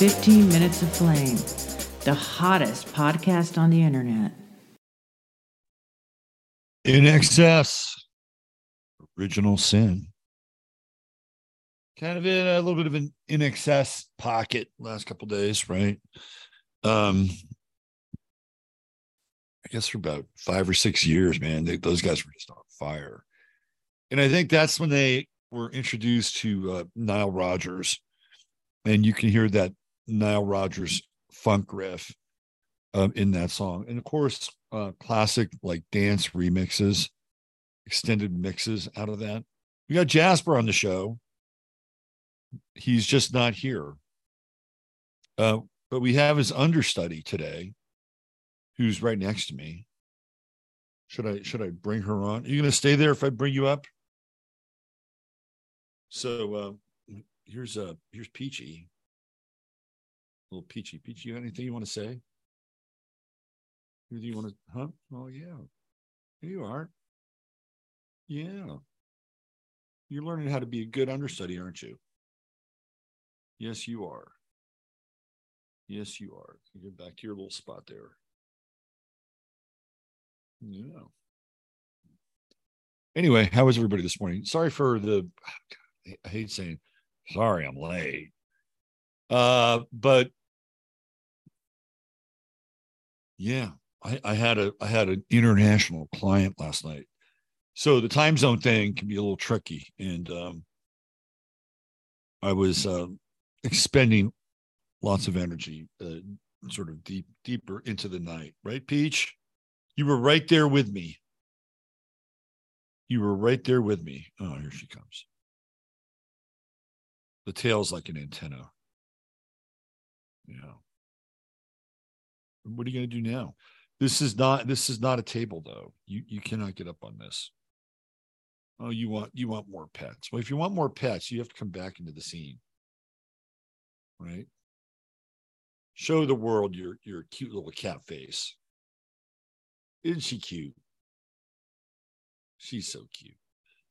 15 Minutes of Flame, the hottest podcast on the internet. INXS, original sin. Kind of in a little bit of an INXS pocket last couple days, right? Um, I guess for about five or six years, man, they, those guys were just on fire, and I think that's when they were introduced to uh, Nile Rodgers, and you can hear that Nile Rodgers funk riff um, in that song, and of course, uh, classic like dance remixes, extended mixes out of that. We got Jasper on the show. He's just not here. Uh, but we have his understudy today, who's right next to me. Should I should I bring her on? Are you to stay there if I bring you up? So uh, here's uh here's Peachy. Little Peachy. Peachy, you got anything you want to say? Anything you want to huh? Oh yeah. Here you are. Yeah. You're learning how to be a good understudy, aren't you? Yes, you are. Yes, you are. You get back to your little spot there. Yeah. Anyway, how was everybody this morning? Sorry for the I hate saying sorry, I'm late. Uh, but yeah, I, I had a I had an international client last night. So the time zone thing can be a little tricky. And um I was uh, expending lots of energy, uh, sort of deep, deeper into the night, right, Peach? You were right there with me. You were right there with me. Oh, here she comes. The tail's like an antenna. Yeah. What are you going to do now? This is not this is not a table though. You you cannot get up on this. Oh, you want you want more pets. Well, if you want more pets, you have to come back into the scene. Right? Show the world your your cute little cat face. Isn't she cute? She's so cute.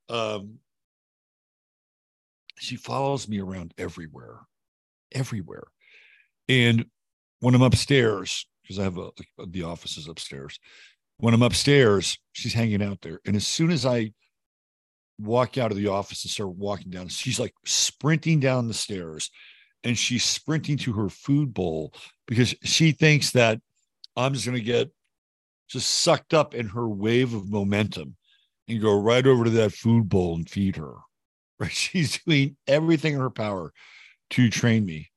Um she follows me around everywhere. Everywhere. And when I'm upstairs, because I have a, uh, the office is upstairs. When I'm upstairs, she's hanging out there. And as soon as I walk out of the office and start walking down, she's like sprinting down the stairs and she's sprinting to her food bowl because she thinks that I'm just going to get just sucked up in her wave of momentum and go right over to that food bowl and feed her. Right? She's doing everything in her power to train me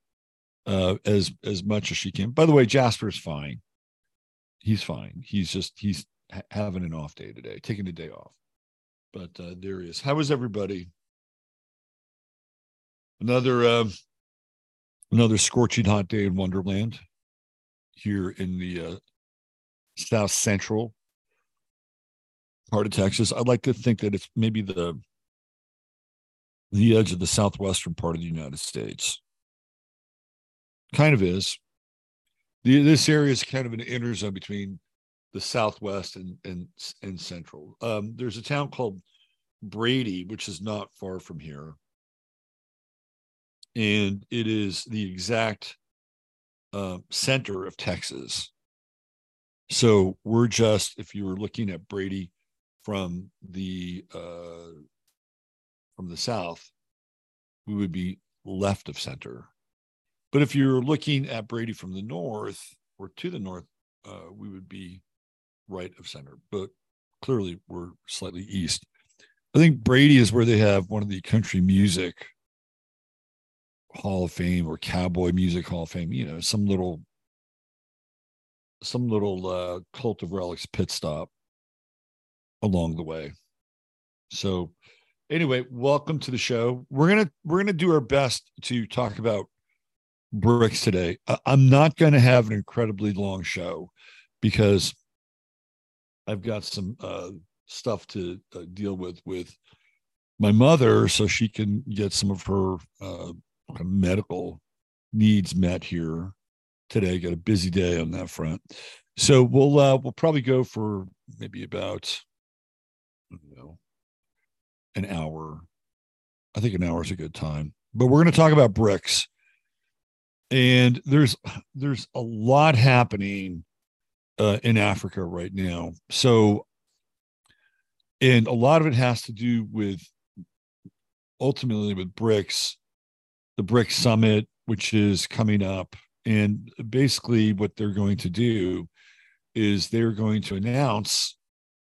uh, as as much as she can. By the way, Jasper's fine. He's fine. He's just he's ha- having an off day today, taking a day off. But uh, there he is. How is everybody? Another uh, another scorching hot day in Wonderland here in the uh, south central part of Texas. I'd like to think that it's maybe the the edge of the southwestern part of the United States. Kind of is. The, this area is kind of an interzone between the southwest and and and central. Um, there's a town called Brady, which is not far from here, and it is the exact uh, center of Texas. So we're just if you were looking at Brady from the uh, from the south, we would be left of center. But if you're looking at Brady from the north or to the north, uh, we would be right of center. But clearly, we're slightly east. I think Brady is where they have one of the country music Hall of Fame or Cowboy Music Hall of Fame. You know, some little some little uh, cult of relics pit stop along the way. So anyway, welcome to the show. We're gonna we're gonna do our best to talk about BRICS today. I'm not going to have an incredibly long show because I've got some uh, stuff to uh, deal with with my mother, so she can get some of her uh, medical needs met here today. Got a busy day on that front, so we'll uh, we'll probably go for maybe about you know an hour. I think an hour is a good time, but we're going to talk about BRICS and there's there's a lot happening uh, in Africa right now. So, and a lot of it has to do with ultimately with BRICS, the BRICS summit, which is coming up, and basically what they're going to do is they're going to announce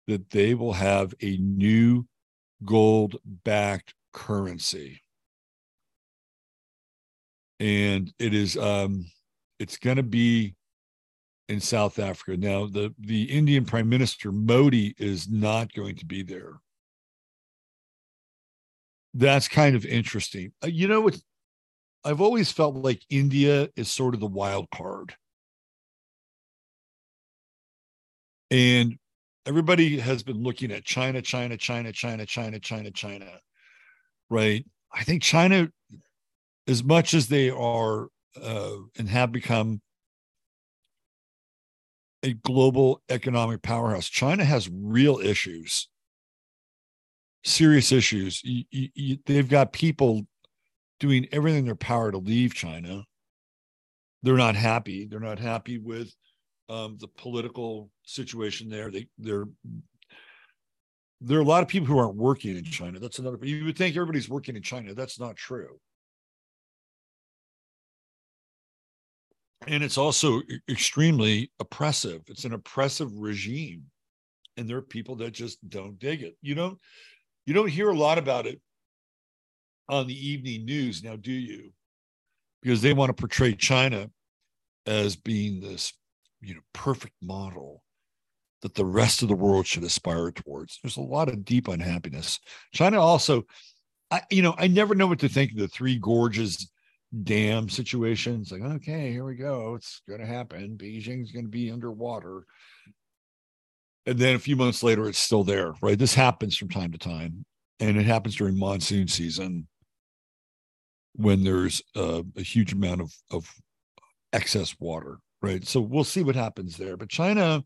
that they will have a new gold backed currency and it is um, it's going to be in South Africa. Now, the the Indian Prime Minister Modi is not going to be there. That's kind of interesting. Uh, you know what? I've always felt like India is sort of the wild card. And everybody has been looking at China, China, China, China, China, China, China, right? I think China as much as they are uh, and have become a global economic powerhouse, China has real issues, serious issues. You, you, you, they've got people doing everything in their power to leave China. They're not happy. They're not happy with um, the political situation there. They they're there are a lot of people who aren't working in China. That's another. You would think everybody's working in China. That's not true. And it's also extremely oppressive. It's an oppressive regime, and there are people that just don't dig it. You don't you don't hear a lot about it on the evening news now, do you? Because they want to portray China as being this you know perfect model that the rest of the world should aspire towards. There's a lot of deep unhappiness. China also, I you know, I never know what to think of the Three Gorges dam situation. It's like, okay, here we go. It's going to happen. Beijing's going to be underwater. And then a few months later, it's still there, right? This happens from time to time. And it happens during monsoon season when there's a huge amount of, of excess water, right? So we'll see what happens there. But China,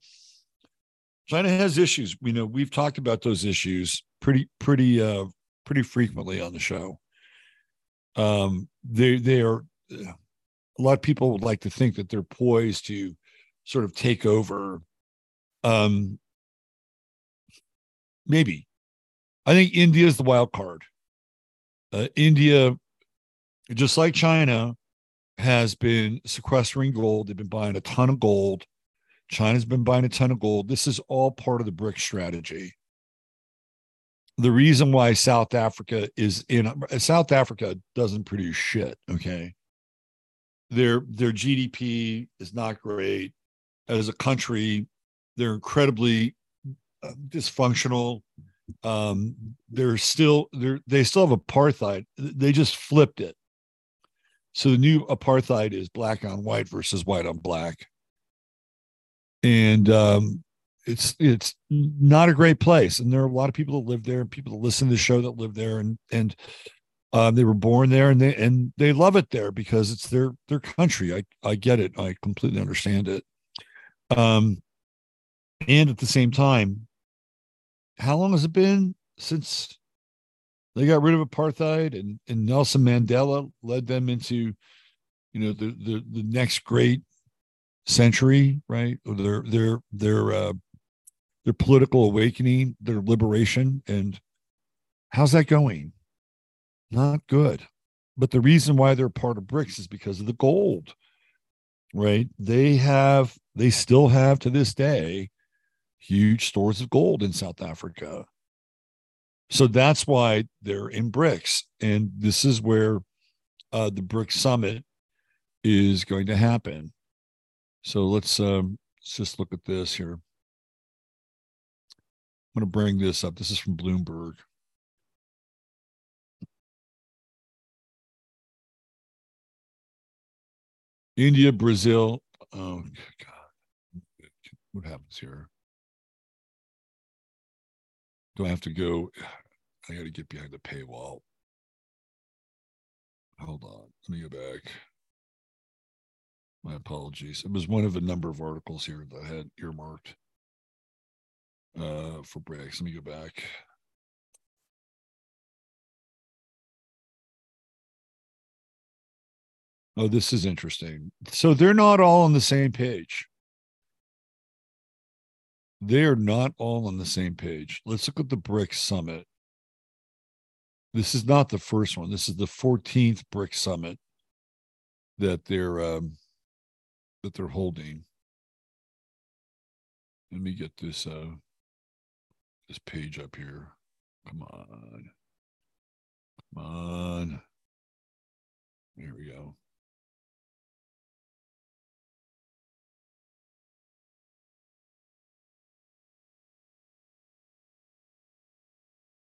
China has issues. You know, we've talked about those issues pretty, pretty, uh, pretty frequently on the show um, they they are a lot of people would like to think that they're poised to sort of take over. Um, maybe I think India is the wild card. Uh, India, just like China, has been sequestering gold. They've been buying a ton of gold. China's been buying a ton of gold. This is all part of the BRIC strategy the reason why South Africa is in South Africa doesn't produce shit. Okay, their their GDP is not great as a country. They're incredibly uh, dysfunctional. Um, they're still they're they still have apartheid. They just flipped it. So the new apartheid is black on white versus white on black. And um, it's it's not a great place. And there are a lot of people that live there and people that listen to the show that live there. And and um, they were born there and they and they love it there because it's their their country. I i get it. I completely understand it. Um and at the same time how long has it been since they got rid of apartheid and and nelson mandela led them into you know the the, the next great century right? Or their their their uh their political awakening, their liberation. And how's that going? Not good. But the reason why they're part of BRICS is because of the gold, right? They have, they still have to this day huge stores of gold in South Africa. So that's why they're in BRICS. And this is where uh, the BRICS summit is going to happen. So let's, um, let's just look at this here. I'm going to bring this up. This is from Bloomberg. India, Brazil. Oh, God. What happens here? Do I have to go? I got to get behind the paywall. Hold on. Let me go back. My apologies. It was one of a number of articles here that I had earmarked uh, for BRICS. Let me go back. Oh, this is interesting. So they're not all on the same page. They are not all on the same page. Let's look at the BRICS summit. This is not the first one. This is the 14th BRICS summit that they're um, that they're holding. Let me get this uh this page up here. Come on. Come on. There we go.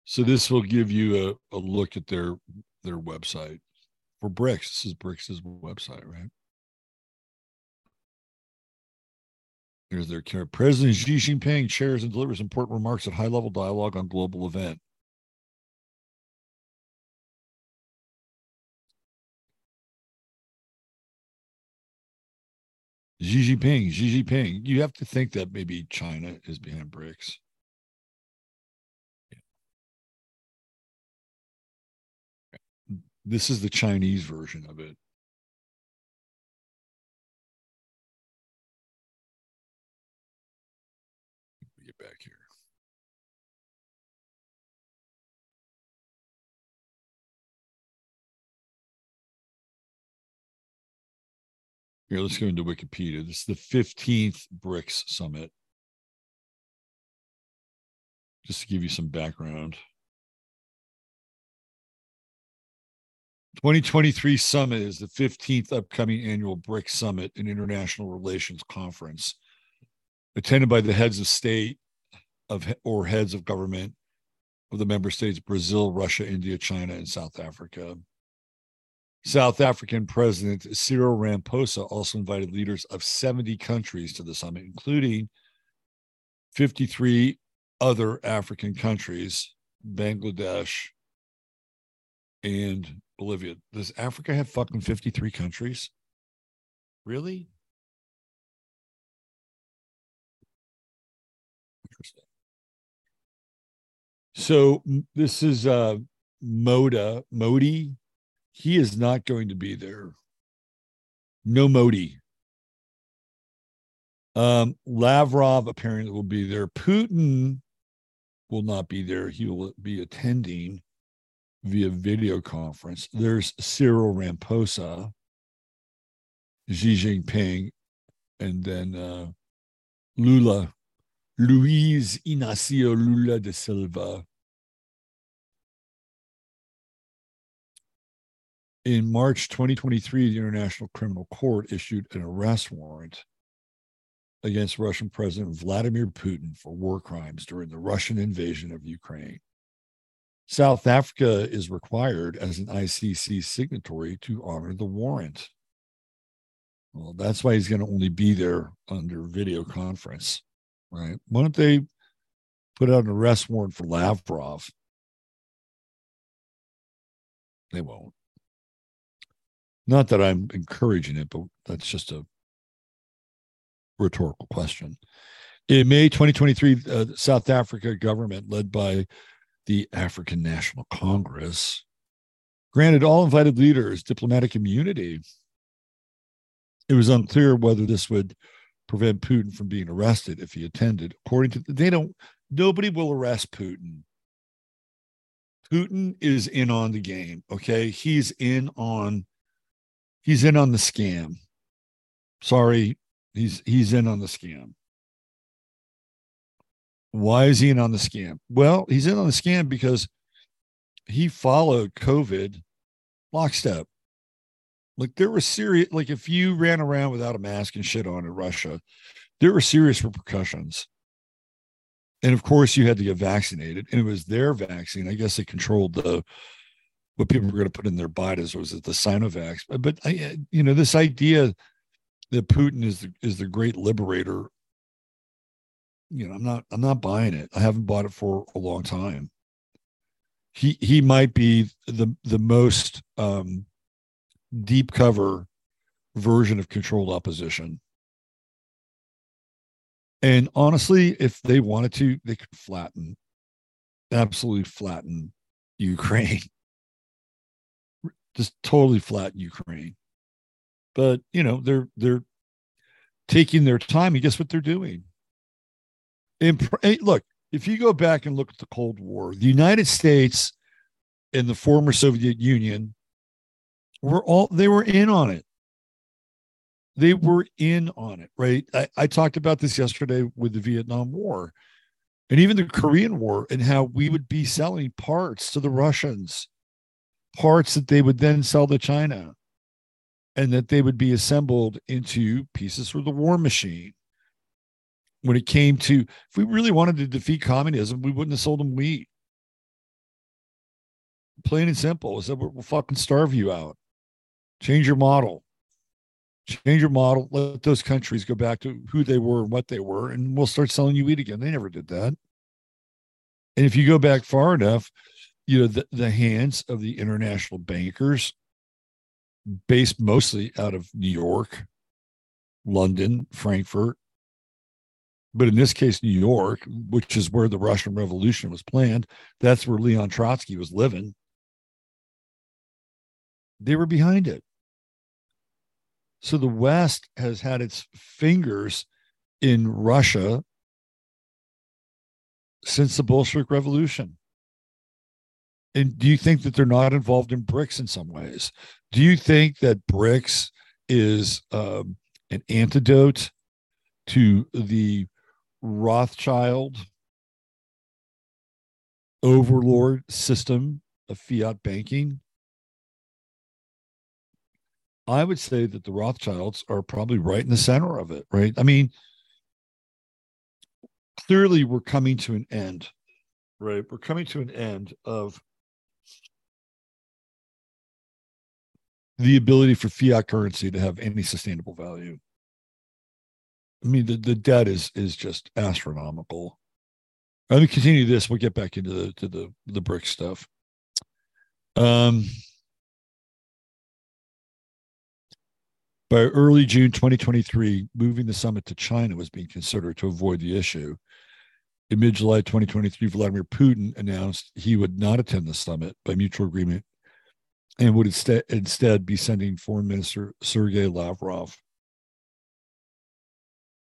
So this will give you a, a look at their their website for BRICS. This is BRICS' website, right? Here's their care. President Xi Jinping chairs and delivers important remarks at high level dialogue on global event. Xi Jinping, Xi Jinping. You have to think that maybe China is behind BRICS. This is the Chinese version of it. Here, let's go into Wikipedia. This is the 15th BRICS Summit. Just to give you some background. 2023 summit is the 15th upcoming annual BRICS Summit an International Relations Conference, attended by the heads of state of or heads of government of the member states Brazil, Russia, India, China, and South Africa. South African President Cyril Ramaphosa also invited leaders of 70 countries to the summit, including 53 other African countries, Bangladesh, and Bolivia. Does Africa have fucking 53 countries? Really? So this is uh Moda, Modi. He is not going to be there. No Modi. Um, Lavrov apparently will be there. Putin will not be there. He will be attending via video conference. There's Cyril Ramaphosa, Xi Jinping, and then uh, Lula, Luiz Inacio Lula da Silva. In March 2023, the International Criminal Court issued an arrest warrant against Russian President Vladimir Putin for war crimes during the Russian invasion of Ukraine. South Africa is required as an ICC signatory to honor the warrant. Well, that's why he's going to only be there under video conference, right? Why don't they put out an arrest warrant for Lavrov? They won't. Not that I'm encouraging it, but that's just a rhetorical question. In May 2023, uh, South Africa government, led by the African National Congress granted all invited leaders diplomatic immunity. It was unclear whether this would prevent Putin from being arrested if he attended. According to they don't nobody will arrest Putin. Putin is in on the game, okay? He's in on he's in on the scam. Sorry, he's he's in on the scam. Why is he in on the scam? Well, he's in on the scam because he followed COVID lockstep. Like there were serious, like if you ran around without a mask and shit on in Russia, there were serious repercussions. And of course, you had to get vaccinated, and it was their vaccine. I guess they controlled the what people were going to put in their bodies. Was it the Sinovac? But I, you know, this idea that Putin is the, is the great liberator. You know, I'm not I'm not buying it. I haven't bought it for a long time. He he might be the the most um, deep cover version of controlled opposition and honestly, if they wanted to, they could flatten, absolutely flatten Ukraine. Just totally flatten Ukraine. But you know, they're they're taking their time, and guess what they're doing? And look, if you go back and look at the Cold War, the United States and the former Soviet Union were all they were in on it they were in on it, right? I, I talked about this yesterday with the Vietnam War and even the Korean War and how we would be selling parts to the Russians, parts that they would then sell to China, and that they would be assembled into pieces for the war machine. When it came to, if we really wanted to defeat communism, we wouldn't have sold them wheat. Plain and simple. Is that we'll fucking starve you out. Change your model change your model, let those countries go back to who they were and what they were, and we'll start selling you wheat again. They never did that. And if you go back far enough, you know, the, the hands of the international bankers, based mostly out of New York, London, Frankfurt, but in this case, New York, which is where the Russian Revolution was planned, that's where Leon Trotsky was living. They were behind it. So the West has had its fingers in Russia since the Bolshevik Revolution. And do you think that they're not involved in BRICS in some ways? Do you think that BRICS is um, an antidote to the Rothschild overlord system of fiat banking? I would say that the Rothschilds are probably right in the center of it, right? I mean, clearly we're coming to an end, right? We're coming to an end of the ability for fiat currency to have any sustainable value. I mean, the, the debt is is just astronomical. Let me continue this. We'll get back into the to the the brick stuff. Um By early June 2023, moving the summit to China was being considered to avoid the issue. In mid July 2023, Vladimir Putin announced he would not attend the summit by mutual agreement and would instead, instead be sending Foreign Minister Sergei Lavrov.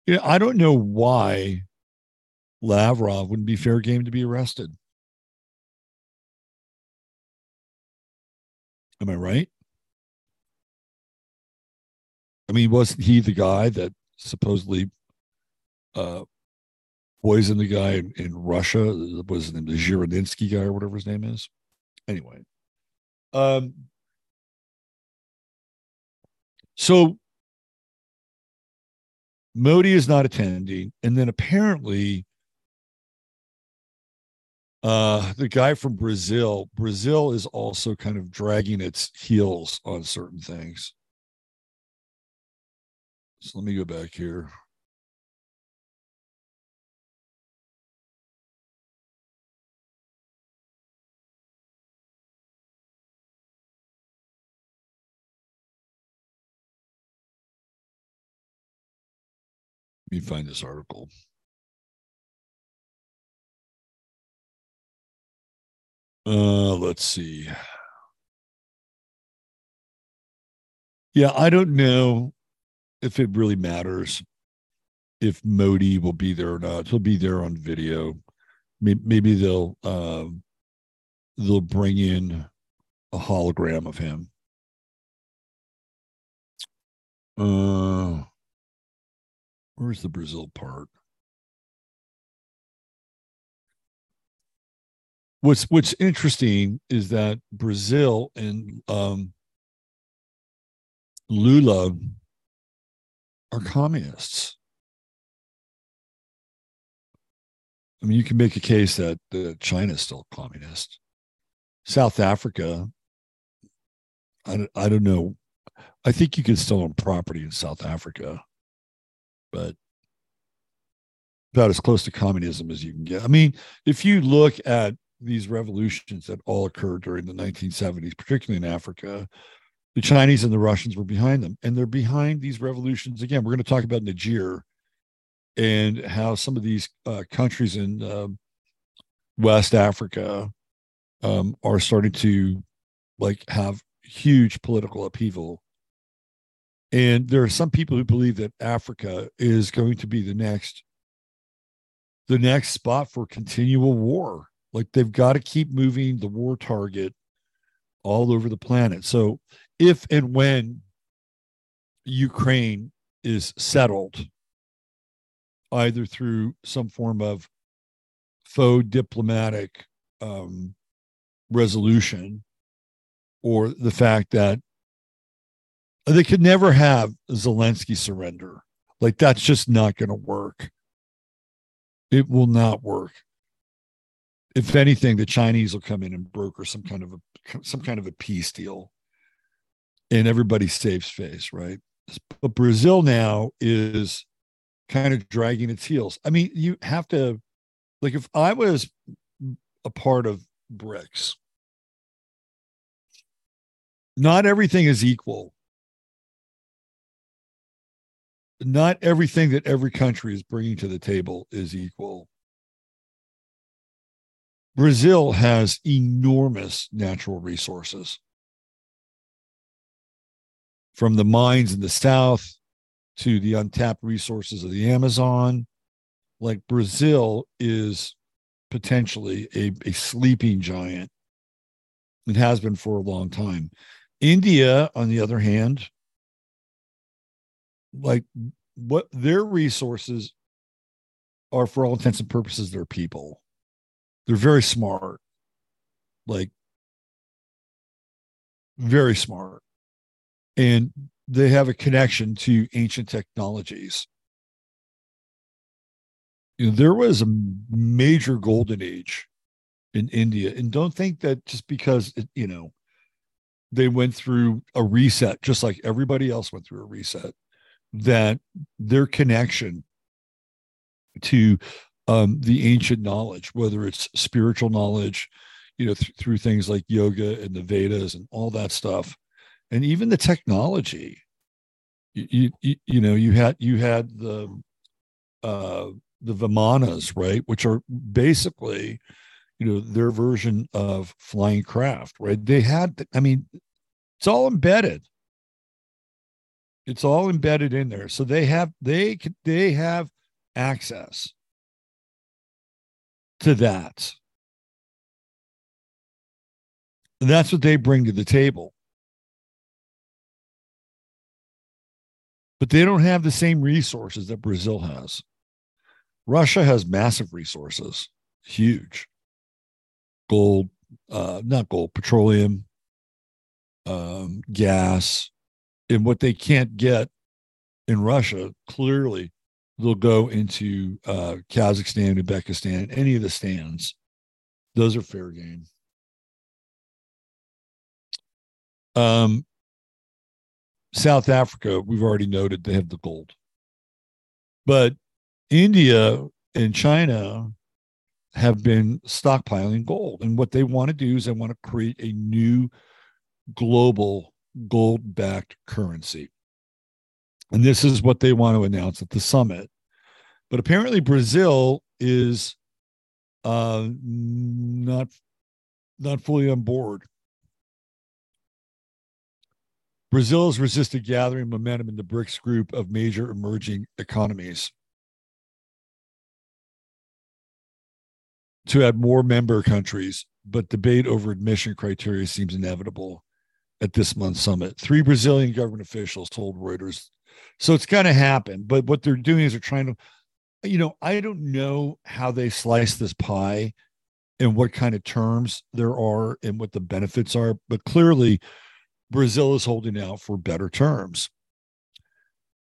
Yeah, I don't know why Lavrov wouldn't be fair game to be arrested. Am I right? I mean, wasn't he the guy that supposedly uh, poisoned the guy in, in Russia? Was the Zhirinovsky guy or whatever his name is? Anyway, um, so Modi is not attending, and then apparently, uh, the guy from Brazil, Brazil is also kind of dragging its heels on certain things. So let me go back here. Me find this article. Uh, let's see. Yeah, I don't know if it really matters if Modi will be there or not. He'll be there on video. Maybe they'll uh, they'll bring in a hologram of him. Uh, where's the Brazil part? what's what's interesting is that Brazil and um, Lula are communists. I mean, you can make a case that uh, China is still communist. South Africa, I, I don't know. I think you can still own property in South Africa, but about as close to communism as you can get. I mean, if you look at these revolutions that all occurred during the 1970s, particularly in Africa, the Chinese and the Russians were behind them. And they're behind these revolutions. Again, we're going to talk about Niger and how some of these uh, countries in uh, West Africa um, are starting to like have huge political upheaval. And there are some people who believe that Africa is going to be the next the next spot for continual war. Like they've got to keep moving the war target all over the planet. So if and when Ukraine is settled, either through some form of faux diplomatic um, resolution or the fact that they could never have Zelensky surrender. Like that's just not going to work. It will not work. If anything, the Chinese will come in and broker some kind of a some kind of a peace deal, and everybody saves face, right? But Brazil now is kind of dragging its heels. I mean, you have to, like, if I was a part of BRICS, not everything is equal. Not everything that every country is bringing to the table is equal. Brazil has enormous natural resources from the mines in the south to the untapped resources of the Amazon. Like Brazil is potentially a, a sleeping giant. It has been for a long time. India, on the other hand, like what their resources are for all intents and purposes, their people. They're very smart, like very smart. And they have a connection to ancient technologies. You know, there was a major golden age in India, and don't think that just because it, you know they went through a reset, just like everybody else went through a reset, that their connection to um, the ancient knowledge, whether it's spiritual knowledge, you know, th- through things like yoga and the Vedas and all that stuff, and even the technology. You, you, you know you had you had the uh the vimanas right which are basically you know their version of flying craft right? They had i mean it's all embedded it's all embedded in there. So they have they they have access to that. And that's what they bring to the table. But they don't have the same resources that Brazil has. Russia has massive resources, huge. Gold, uh, not gold, petroleum, um, gas, and what they can't get in Russia, clearly they'll go into uh, Kazakhstan, Uzbekistan, any of the stands. Those are fair game. Um, South Africa, we've already noted they have the gold. But India and China have been stockpiling gold. And what they want to do is they want to create a new global gold backed currency. And this is what they want to announce at the summit. But apparently, Brazil is uh, not not fully on board Brazil has resisted gathering momentum in the BRICS group of major emerging economies. To add more member countries, but debate over admission criteria seems inevitable at this month's summit. Three Brazilian government officials told Reuters. So it's going to happen. But what they're doing is they're trying to, you know, I don't know how they slice this pie. and what kind of terms there are and what the benefits are. But clearly, Brazil is holding out for better terms.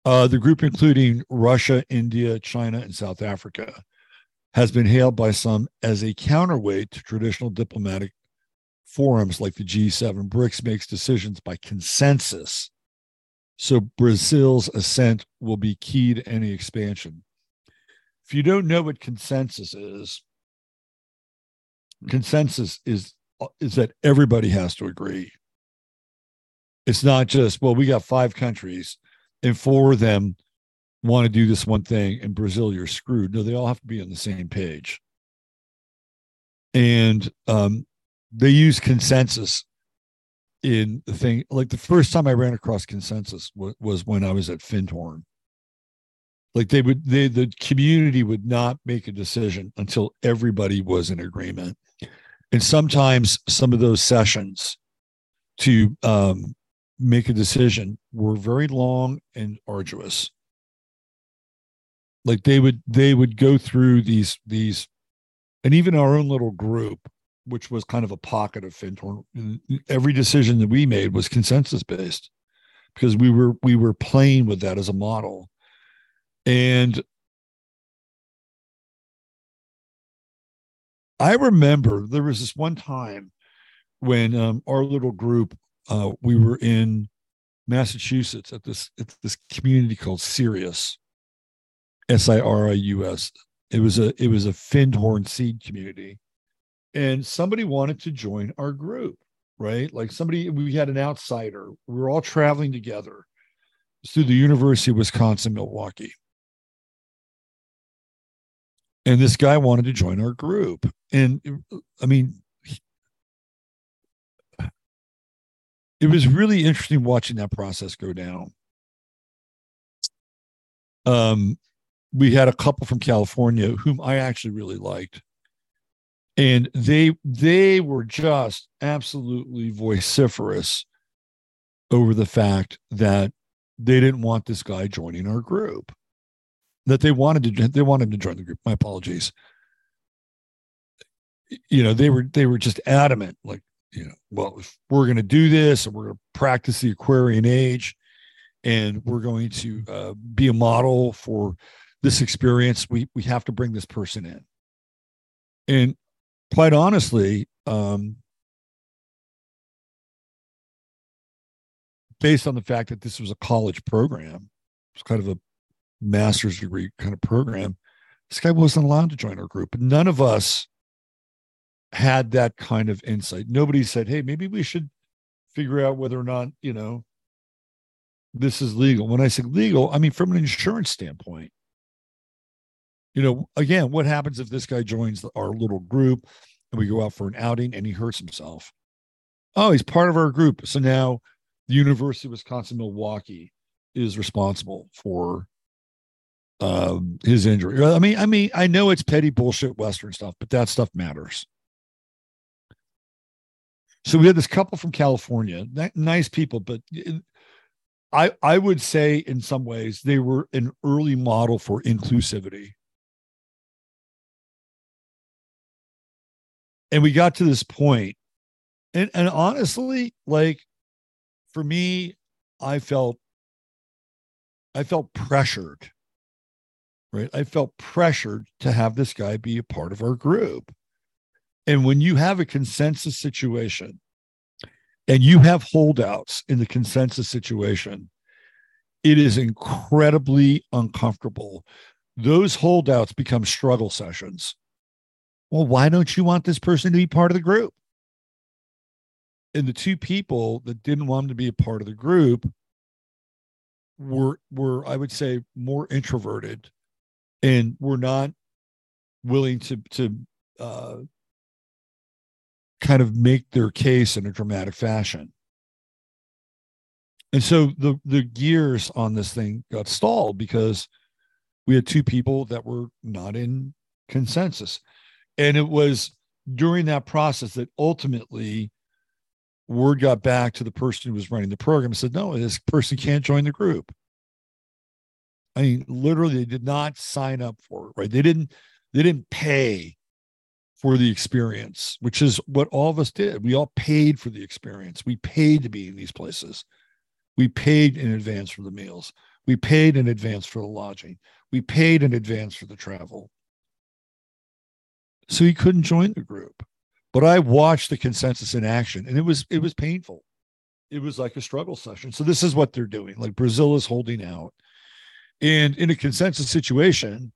Uh, the group, including Russia, India, China, and South Africa, has been hailed by some as a counterweight to traditional diplomatic forums like the G7. BRICS makes decisions by consensus. So Brazil's assent will be key to any expansion. If you don't know what consensus is, consensus is is that everybody has to agree. It's not just, well, we got five countries and four of them want to do this one thing and Brazil, you're screwed. No, they all have to be on the same page. And um, they use consensus in the thing. Like the first time I ran across consensus was, was when I was at Findhorn. Like they would, they, the community would not make a decision until everybody was in agreement. And sometimes some of those sessions to um, make a decision were very long and arduous like they would they would go through these these and even our own little group which was kind of a pocket of Findhorn every decision that we made was consensus based because we were we were playing with that as a model and i remember there was this one time when um, our little group uh, we were in Massachusetts at this at this community called Sirius, S I R I U S. It was a it was a Findhorn seed community, and somebody wanted to join our group. Right, like somebody we had an outsider. We were all traveling together through the University of Wisconsin Milwaukee, and this guy wanted to join our group. And I mean, it was really interesting watching that process go down. Um, we had a couple from California whom I actually really liked, and they they were just absolutely vociferous over the fact that they didn't want this guy joining our group. That they wanted to they wanted to join the group. My apologies. You know, they were they were just adamant, like you know, well, if we're going to do this and we're going to practice the Aquarian age and we're going to uh, be a model for this experience, we, we have to bring this person in. And quite honestly, um, based on the fact that this was a college program, it's kind of a master's degree kind of program, this guy wasn't allowed to join our group. None of us had that kind of insight. Nobody said, hey, maybe we should figure out whether or not, you know, this is legal. When I say legal, I mean from an insurance standpoint. You know, again, what happens if this guy joins our little group and we go out for an outing and he hurts himself? Oh, he's part of our group. So now the University of Wisconsin Milwaukee is responsible for um, his injury. I mean, I mean, I know it's petty bullshit Western stuff, but that stuff matters. So we had this couple from California, nice people, but I I would say in some ways they were an early model for inclusivity. And we got to this point, and and honestly, like for me, I felt I felt pressured. Right. I felt pressured to have this guy be a part of our group. And when you have a consensus situation and you have holdouts in the consensus situation, it is incredibly uncomfortable. Those holdouts become struggle sessions. Well, why don't you want this person to be part of the group? And the two people that didn't want him to be a part of the group were were I would say more introverted and were not willing to to uh, kind of make their case in a dramatic fashion. And so the the gears on this thing got stalled because we had two people that were not in consensus. And it was during that process that ultimately word got back to the person who was running the program and said, no, this person can't join the group. I mean, literally, they did not sign up for it, right? They didn't, they didn't pay for the experience, which is what all of us did. We all paid for the experience. We paid to be in these places. We paid in advance for the meals. We paid in advance for the lodging. We paid in advance for the travel. So he couldn't join the group. But I watched the consensus in action and it was it was painful. It was like a struggle session. So this is what they're doing. Like Brazil is holding out. And in a consensus situation,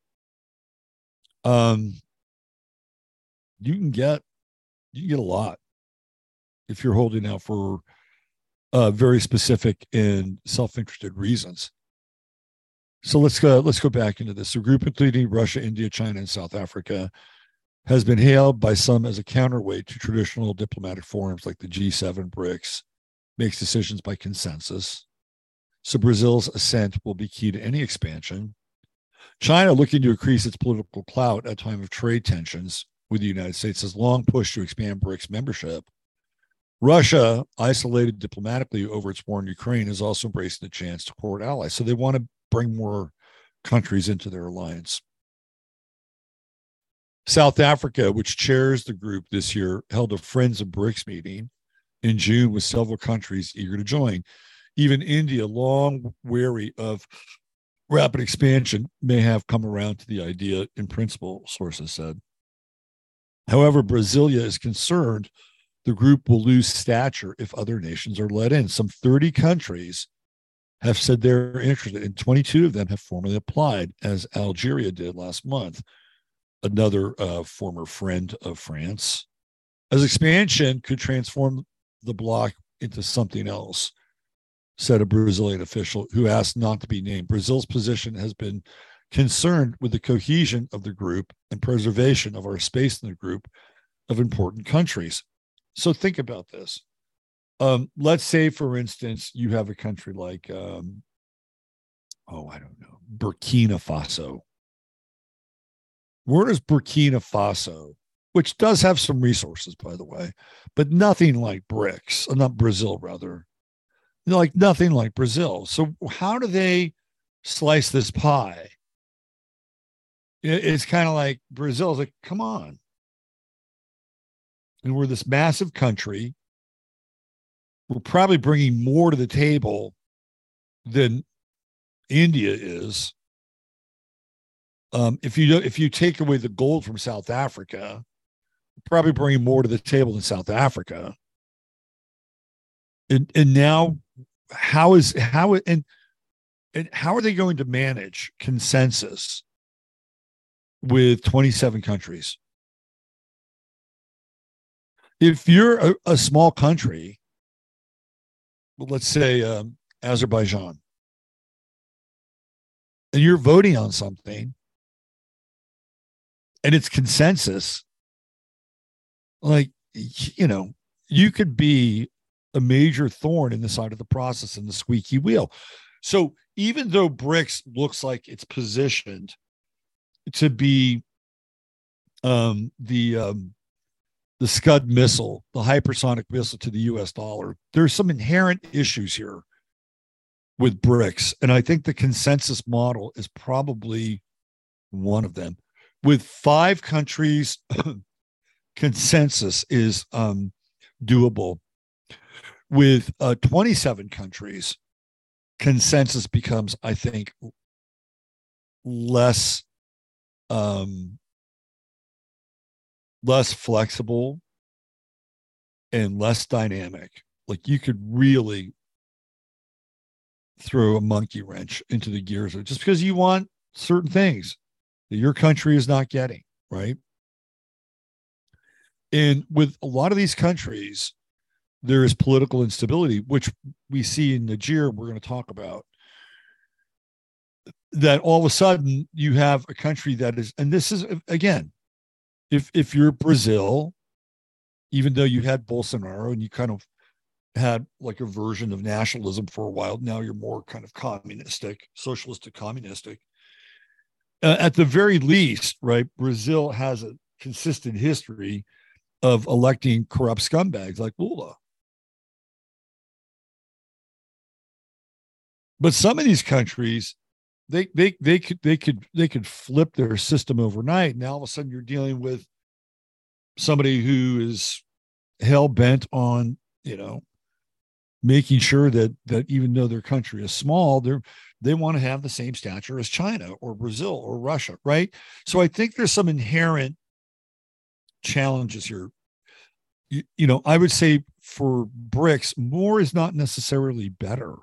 um, you can get you can get a lot if you're holding out for uh, very specific and self-interested reasons. So let's go. Let's go back into this. A group including Russia, India, China, and South Africa has been hailed by some as a counterweight to traditional diplomatic forums like the G7, BRICS, makes decisions by consensus. So Brazil's assent will be key to any expansion. China, looking to increase its political clout at a time of trade tensions with the United States, has long pushed to expand BRICS membership. Russia, isolated diplomatically over its war in Ukraine, is also embracing the chance to court allies. So they want to bring more countries into their alliance. South Africa, which chairs the group this year, held a Friends of BRICS meeting in June with several countries eager to join. Even India, long wary of rapid expansion, may have come around to the idea in principle, sources said. However, Brasilia is concerned the group will lose stature if other nations are let in. Some 30 countries have said they're interested, and 22 of them have formally applied, as Algeria did last month, another uh, former friend of France. As expansion could transform the bloc into something else, said a Brazilian official who asked not to be named. Brazil's position has been concerned with the cohesion of the group and preservation of our space in the group of important countries. So think about this. Um, let's say, for instance, you have a country like, um, oh, I don't know, Burkina Faso. Where does Burkina Faso, which does have some resources, by the way, but nothing like BRICS, uh, not Brazil, rather, like nothing like Brazil. So, how do they slice this pie? It's kind of like Brazil's like, come on. And we're this massive country. We're probably bringing more to the table than India is. Um, if you if you take away the gold from South Africa, probably bringing more to the table than South Africa. And and now, how is how and and how are they going to manage consensus with 27 countries. If you're a, a small country, let's say um, Azerbaijan, and you're voting on something and it's consensus, like, you know, you could be a major thorn in the side of the process and the squeaky wheel. So even though BRICS looks like it's positioned to be um, the um, the Scud missile, the hypersonic missile to the U.S. dollar. There's some inherent issues here with BRICS, and I think the consensus model is probably one of them. With five countries, consensus is um, doable. With uh, 27 countries, consensus becomes, I think, less um, less flexible and less dynamic. Like you could really throw a monkey wrench into the gears just because you want certain things that your country is not getting, right? And with a lot of these countries, there is political instability, which we see in Niger, we're going to talk about that all of a sudden you have a country that is and this is again if if you're brazil even though you had bolsonaro and you kind of had like a version of nationalism for a while now you're more kind of communistic socialistic communistic uh, at the very least right brazil has a consistent history of electing corrupt scumbags like lula but some of these countries they they they could they could they could flip their system overnight. Now all of a sudden you're dealing with somebody who is hell bent on, you know, making sure that that even though their country is small, they're they want to have the same stature as China or Brazil or Russia, right? So I think there's some inherent challenges here. You, you know, I would say for BRICS, more is not necessarily better.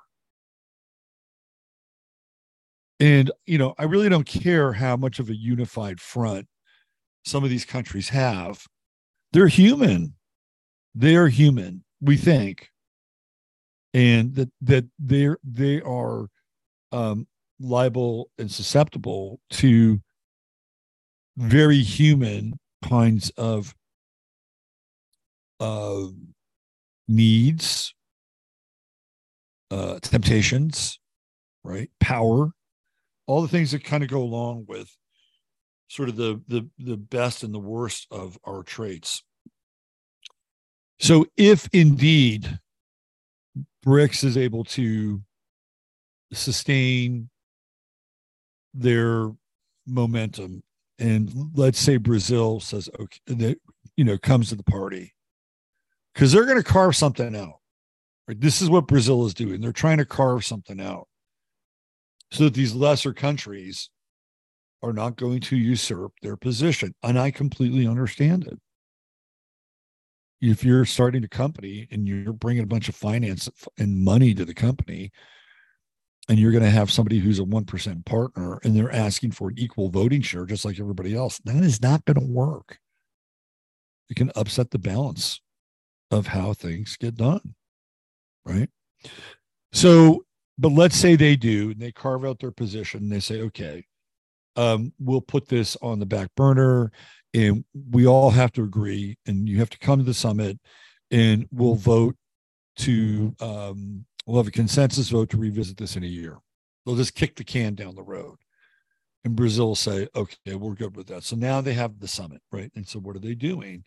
And, you know, I really don't care how much of a unified front some of these countries have. They're human. They are human, we think. And that that they're they are um, liable and susceptible to very human kinds of uh, needs, uh, temptations, right? Power, all the things that kind of go along with sort of the the the best and the worst of our traits. So, if indeed BRICS is able to sustain their momentum. And let's say brazil says okay that you know comes to the party. Because they're going to carve something out right? This is what brazil is doing. They're trying to carve something out so that these lesser countries are not going to usurp their position. And i completely understand it if you're starting a company and you're bringing a bunch of finance and money to the company and you're going to have somebody who's a 1% partner and they're asking for an equal voting share just like everybody else that is not going to work. It can upset the balance of how things get done right? So but let's say they do and they carve out their position and they say okay um, we'll put this on the back burner and we all have to agree and you have to come to the summit and we'll vote to um, we'll have a consensus vote to revisit this in a year. They'll just kick the can down the road. And Brazil will say, okay, we're good with that. So now they have the summit, right? And so what are they doing?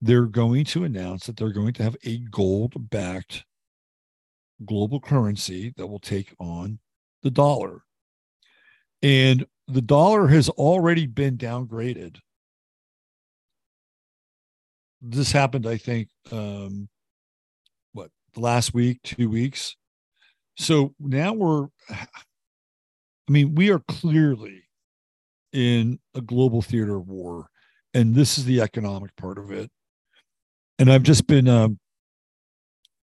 They're going to announce that they're going to have a gold backed global currency that will take on the dollar. And the dollar has already been downgraded. This happened, I think, um, what the last week, two weeks. So now we're, I mean, we are clearly in a global theater of war, and this is the economic part of it. And I've just been, um,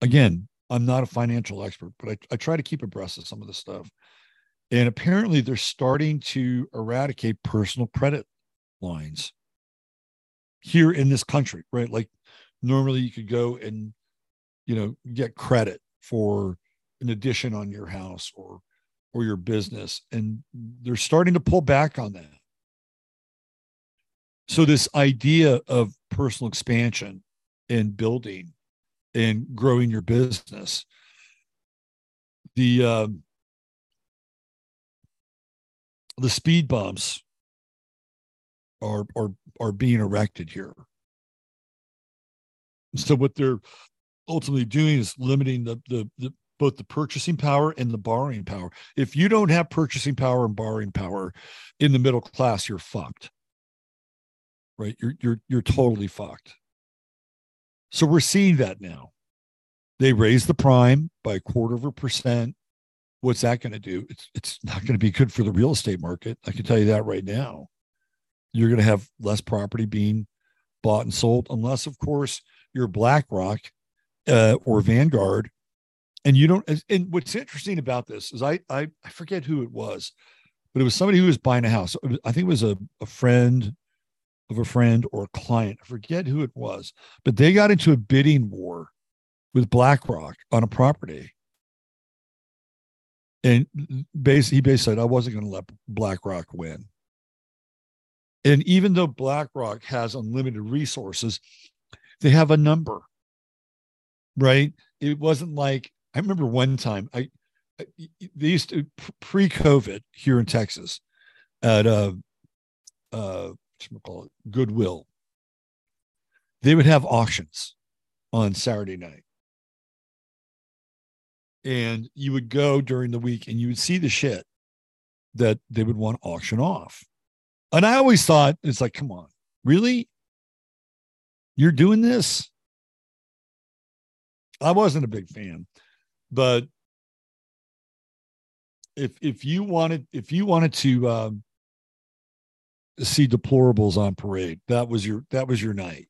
again, I'm not a financial expert, but I, I try to keep abreast of some of the stuff. And apparently, they're starting to eradicate personal credit lines here in this country, right? Like normally you could go and you know get credit for an addition on your house or or your business and they're starting to pull back on that so this idea of personal expansion and building and growing your business the um, the speed bumps are are are being erected here so what they're ultimately doing is limiting the, the, the both the purchasing power and the borrowing power. If you don't have purchasing power and borrowing power in the middle class, you're fucked. Right? You're you're you're totally fucked. So we're seeing that now. They raised the prime by a quarter of a percent. What's that going to do? It's it's not going to be good for the real estate market. I can tell you that right now. You're going to have less property being bought and sold, unless, of course, you're BlackRock uh, or Vanguard, and you don't. And what's interesting about this is I I, I forget who it was, but it was somebody who was buying a house. I think it was a, a friend of a friend or a client. I forget who it was, but they got into a bidding war with BlackRock on a property. And basically, he basically said, I wasn't going to let BlackRock win. And even though BlackRock has unlimited resources, they have a number right? It wasn't like I remember one time I, I they used to pre-COVID here in Texas at uh uh call it Goodwill. They would have auctions on Saturday night. And you would go during the week and you would see the shit that they would want auction off. And I always thought it's like, come on, really? You're doing this? I wasn't a big fan, but if if you wanted if you wanted to um, see deplorables on parade, that was your that was your night.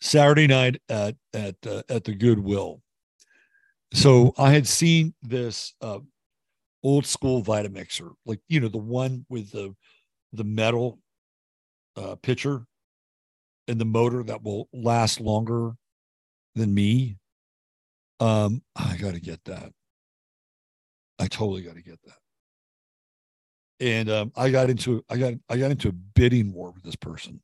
Saturday night at at uh, at the Goodwill. So I had seen this uh, old school Vitamixer, like you know the one with the the metal uh, pitcher and the motor that will last longer than me. Um, I got to get that. I totally got to get that. And um, I got into I got I got into a bidding war with this person.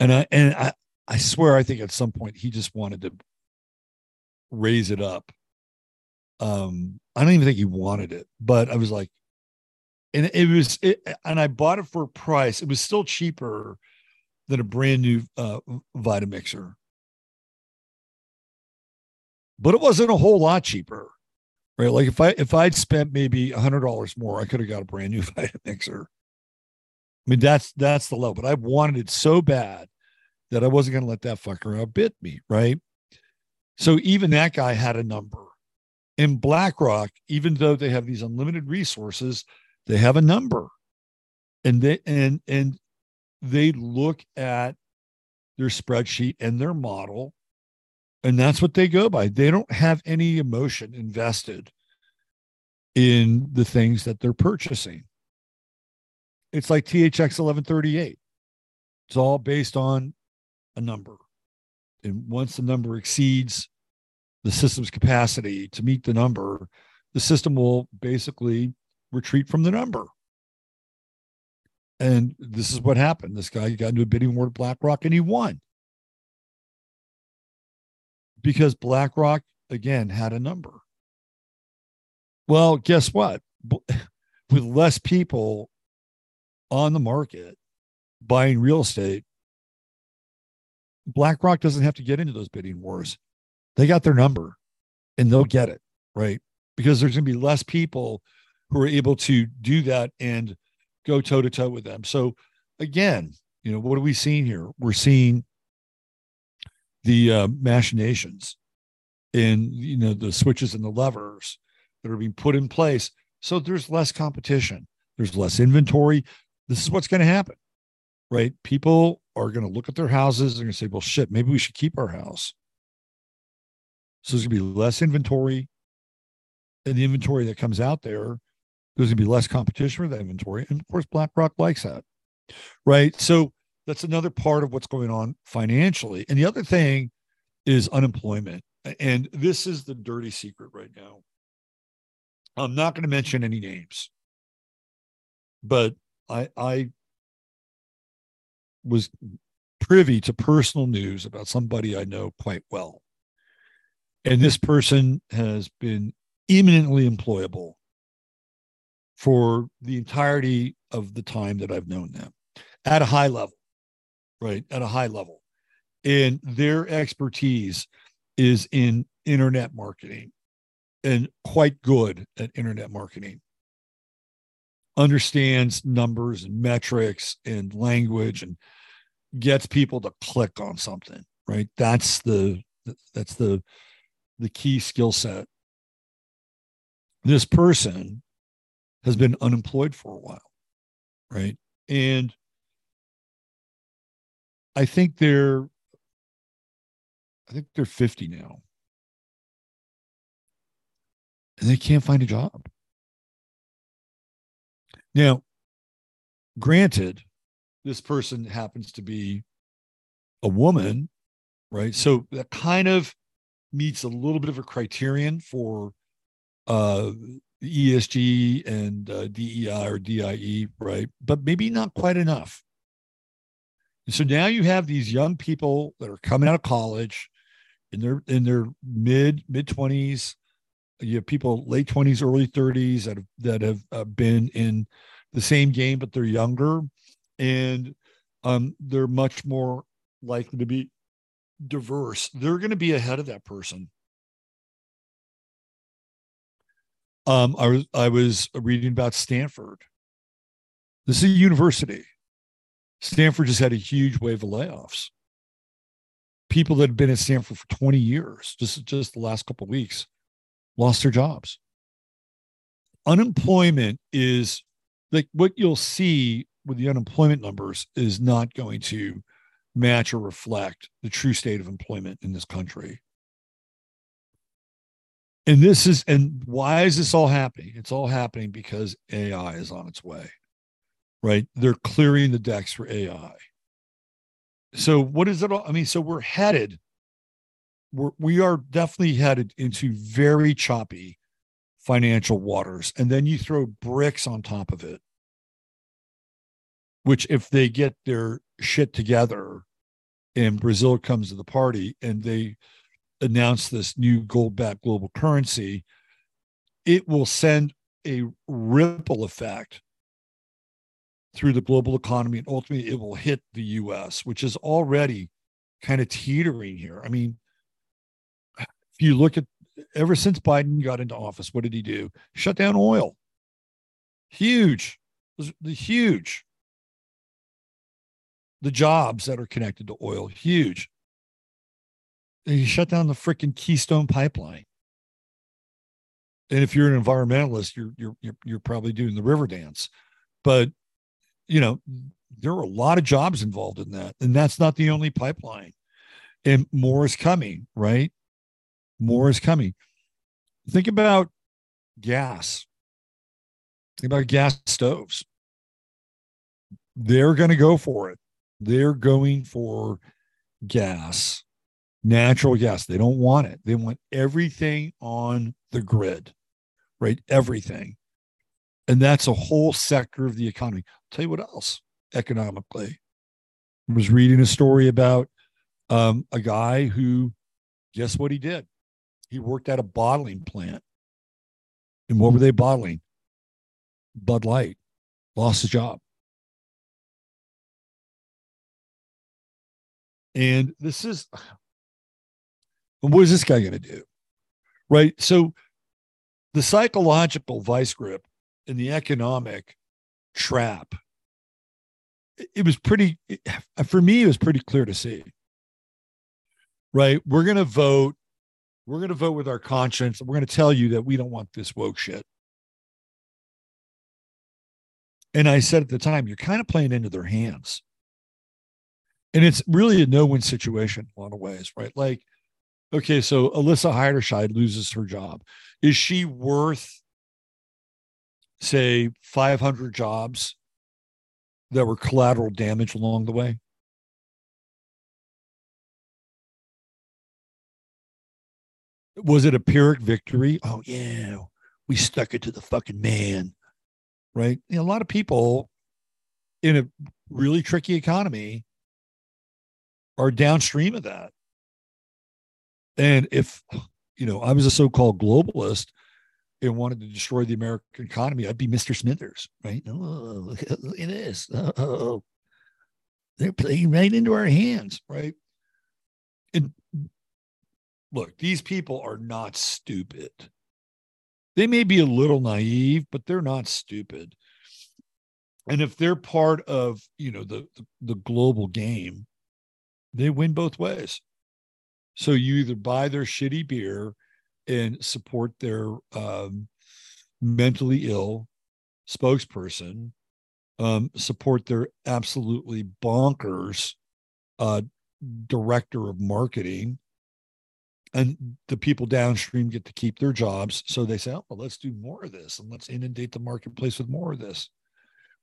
And I and I I swear I think at some point he just wanted to raise it up. Um, I don't even think he wanted it, but I was like, and it was it, and I bought it for a price. It was still cheaper than a brand new uh, Vitamixer, but it wasn't a whole lot cheaper, right? Like if I if I'd spent maybe a hundred dollars more, I could have got a brand new Vitamixer. I mean, that's that's the level. But I wanted it so bad that I wasn't going to let that fucker outbid me, right? So even that guy had a number. In BlackRock, even though they have these unlimited resources, they have a number. And they and and they look at their spreadsheet and their model, and that's what they go by. They don't have any emotion invested in the things that they're purchasing. It's like THX 1138. It's all based on a number. And once the number exceeds the system's capacity to meet the number, the system will basically retreat from the number. And this is what happened. This guy got into a bidding war with BlackRock and he won. Because BlackRock, again, had a number. Well, guess what? With less people on the market buying real estate, BlackRock doesn't have to get into those bidding wars. They got their number and they'll get it, right? Because there's going to be less people who are able to do that and go toe to toe with them. So again, you know, what are we seeing here? We're seeing the uh, machinations and you know the switches and the levers that are being put in place. So there's less competition. There's less inventory. This is what's going to happen, right? People are going to look at their houses and say, "Well, shit, maybe we should keep our house." So there's going to be less inventory, and the inventory that comes out there there's going to be less competition for that inventory. And of course, BlackRock likes that. Right. So that's another part of what's going on financially. And the other thing is unemployment. And this is the dirty secret right now. I'm not going to mention any names, but I, I was privy to personal news about somebody I know quite well. And this person has been eminently employable for the entirety of the time that I've known them at a high level, right? At a high level. And their expertise is in internet marketing and quite good at internet marketing. Understands numbers and metrics and language and gets people to click on something, right? That's the that's the the key skill set. This person has been unemployed for a while, right? And I think they're I think they're 50 now. And they can't find a job. Now, granted, this person happens to be a woman, right? So that kind of meets a little bit of a criterion for uh, ESG and uh, DEI or DIE, right? But maybe not quite enough. And so now you have these young people that are coming out of college in their in their mid mid twenties. You have people late twenties, early thirties that have, that have uh, been in the same game, but they're younger, and um, they're much more likely to be diverse. They're going to be ahead of that person Um, I was I was reading about Stanford. This is a university. Stanford just had a huge wave of layoffs. people that have been at Stanford for 20 years, just, just the last couple weeks, lost their jobs. Unemployment is like what you'll see with the unemployment numbers is not going to match or reflect the true state of employment in this country. And this is, and why is this all happening? It's all happening because AI is on its way, right? They're clearing the decks for AI. So, what is it all? I mean, so we're headed, we're, we are definitely headed into very choppy financial waters. And then you throw bricks on top of it, which, if they get their shit together and Brazil comes to the party and they, announce this new gold backed global currency, it will send a ripple effect through the global economy and ultimately it will hit the US, which is already kind of teetering here. I mean, if you look at ever since Biden got into office, what did he do? Shut down oil. Huge. The huge. The jobs that are connected to oil, huge. You shut down the freaking Keystone pipeline. And if you're an environmentalist, you're you're you're, you're probably doing the river dance. But you know, there are a lot of jobs involved in that. And that's not the only pipeline. And more is coming, right? More is coming. Think about gas. Think about gas stoves. They're going to go for it. They're going for gas natural gas. They don't want it. They want everything on the grid, right? Everything. And that's a whole sector of the economy. I'll tell you what else economically. I was reading a story about um, a guy who, guess what he did? He worked at a bottling plant. And what were they bottling? Bud Light. Lost his job. And this is and what is this guy going to do? Right. So the psychological vice grip and the economic trap, it was pretty, for me, it was pretty clear to see. Right. We're going to vote. We're going to vote with our conscience. We're going to tell you that we don't want this woke shit. And I said at the time, you're kind of playing into their hands. And it's really a no win situation in a lot of ways, right? Like, okay, so Alyssa Heinerscheid loses her job. Is she worth, say, 500 jobs that were collateral damage along the way? Was it a Pyrrhic victory? Oh, yeah, we stuck it to the fucking man, right? You know, a lot of people in a really tricky economy are downstream of that. And if, you know, I was a so called globalist and wanted to destroy the American economy, I'd be Mr. Smithers, right? Oh, look at, this. Oh, they're playing right into our hands, right? And look, these people are not stupid. They may be a little naive, but they're not stupid. And if they're part of, you know, the the, the global game, they win both ways. So you either buy their shitty beer and support their um, mentally ill spokesperson, um, support their absolutely bonkers uh, director of marketing, and the people downstream get to keep their jobs. So they say, oh, well, let's do more of this and let's inundate the marketplace with more of this.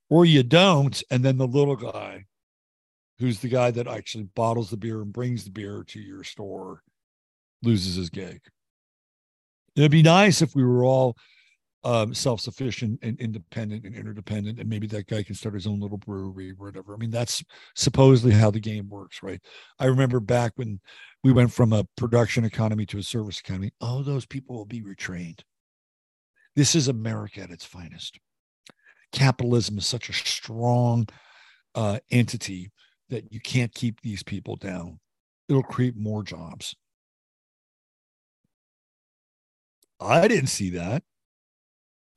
Or you don't, and then the little guy who's the guy that actually bottles the beer and brings the beer to your store, loses his gig. It'd be nice if we were all um, self-sufficient and independent and interdependent, and maybe that guy can start his own little brewery or whatever. I mean, that's supposedly how the game works, right? I remember back when we went from a production economy to a service economy. all those people will be retrained. This is America at its finest. Capitalism is such a strong uh, entity that you can't keep these people down. It'll create more jobs. I didn't see that.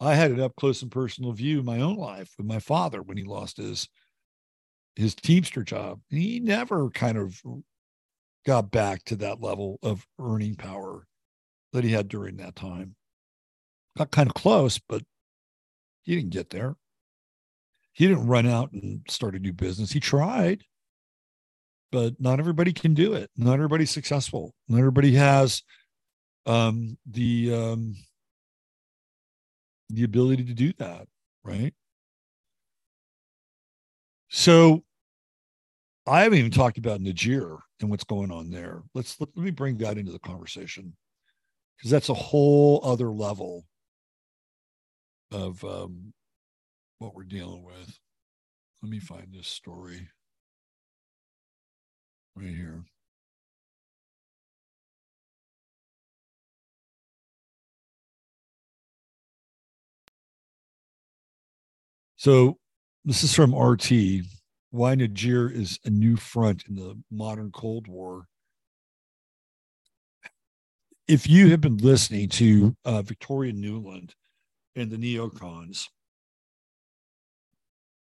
I had an up close and personal view in my own life with my father when he lost his his Teamster job. He never kind of got back to that level of earning power that he had during that time. Got kind of close, but he didn't get there. He didn't run out and start a new business. He tried, but not everybody can do it. Not everybody's successful. Not everybody has um, the um, the ability to do that, right? So I haven't even talked about Niger and what's going on there. Let's let, let me bring that into the conversation because that's a whole other level of um, what we're dealing with. Let me find this story right here. So this is from RT. Why Niger is a new front in the modern Cold War. If you have been listening to uh, Victoria Nuland and the neocons,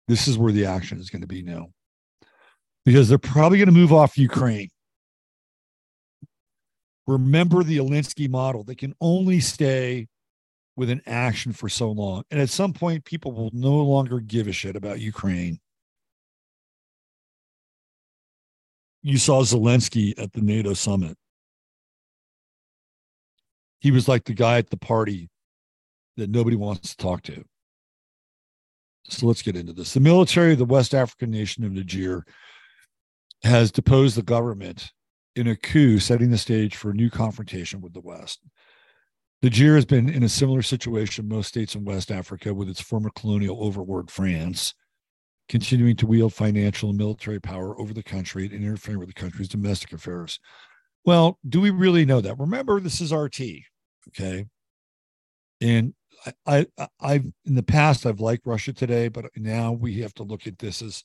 this is where the action is going to be now. Because they're probably going to move off Ukraine. Remember the Alinsky model. They can only stay with an action for so long. And at some point, people will no longer give a shit about Ukraine. You saw Zelensky at the NATO summit. He was like the guy at the party that nobody wants to talk to. So let's get into this. The military of the West African nation of Niger has deposed the government in a coup, setting the stage for a new confrontation with the West. Niger has been in a similar situation most states in West Africa with its former colonial overlord France, continuing to wield financial and military power over the country and interfering with the country's domestic affairs. Well, do we really know that? Remember, this is RT, okay? And I, I, I've in the past I've liked Russia today, but now we have to look at this as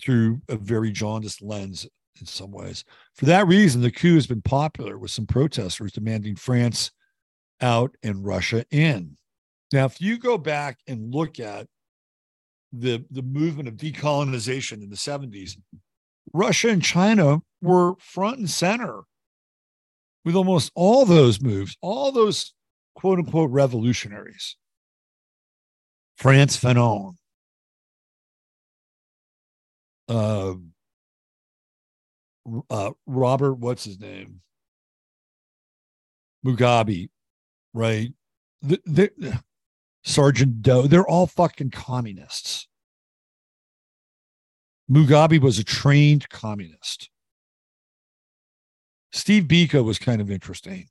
through a very jaundiced lens in some ways. For that reason, the coup has been popular with some protesters demanding France out and Russia in. Now, if you go back and look at the, the movement of decolonization in the 70s, Russia and China were front and center with almost all those moves, all those quote unquote revolutionaries. Frantz Fanon, uh, uh, Robert, what's his name? Mugabe, right? The, the, Sergeant Doe, they're all fucking communists. Mugabe was a trained communist. Steve Biko was kind of interesting.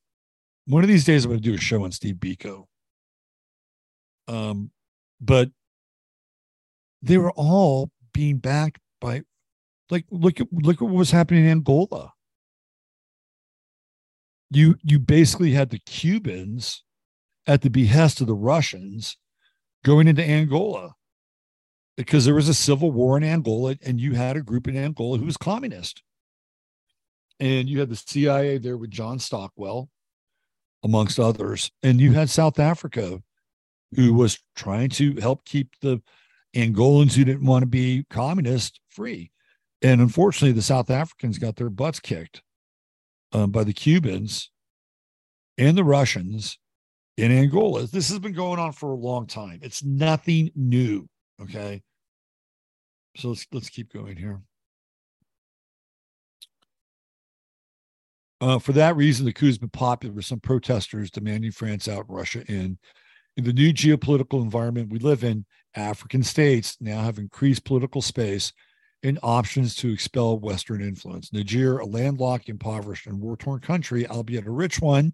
One of these days, I'm going to do a show on Steve Biko. Um, but they were all being backed by, like, look at look at what was happening in Angola. You you basically had the Cubans at the behest of the Russians going into Angola because there was a civil war in Angola and you had a group in Angola who was communist. And you had the CIA there with John Stockwell, amongst others. And you had South Africa, who was trying to help keep the Angolans who didn't want to be communist free. And unfortunately, the South Africans got their butts kicked um, by the Cubans and the Russians in Angola. This has been going on for a long time. It's nothing new. Okay. So let's let's keep going here. Uh, for that reason, the coup has been popular with some protesters demanding France out, Russia in. In the new geopolitical environment we live in, African states now have increased political space and options to expel Western influence. Niger, a landlocked, impoverished, and war torn country, albeit a rich one,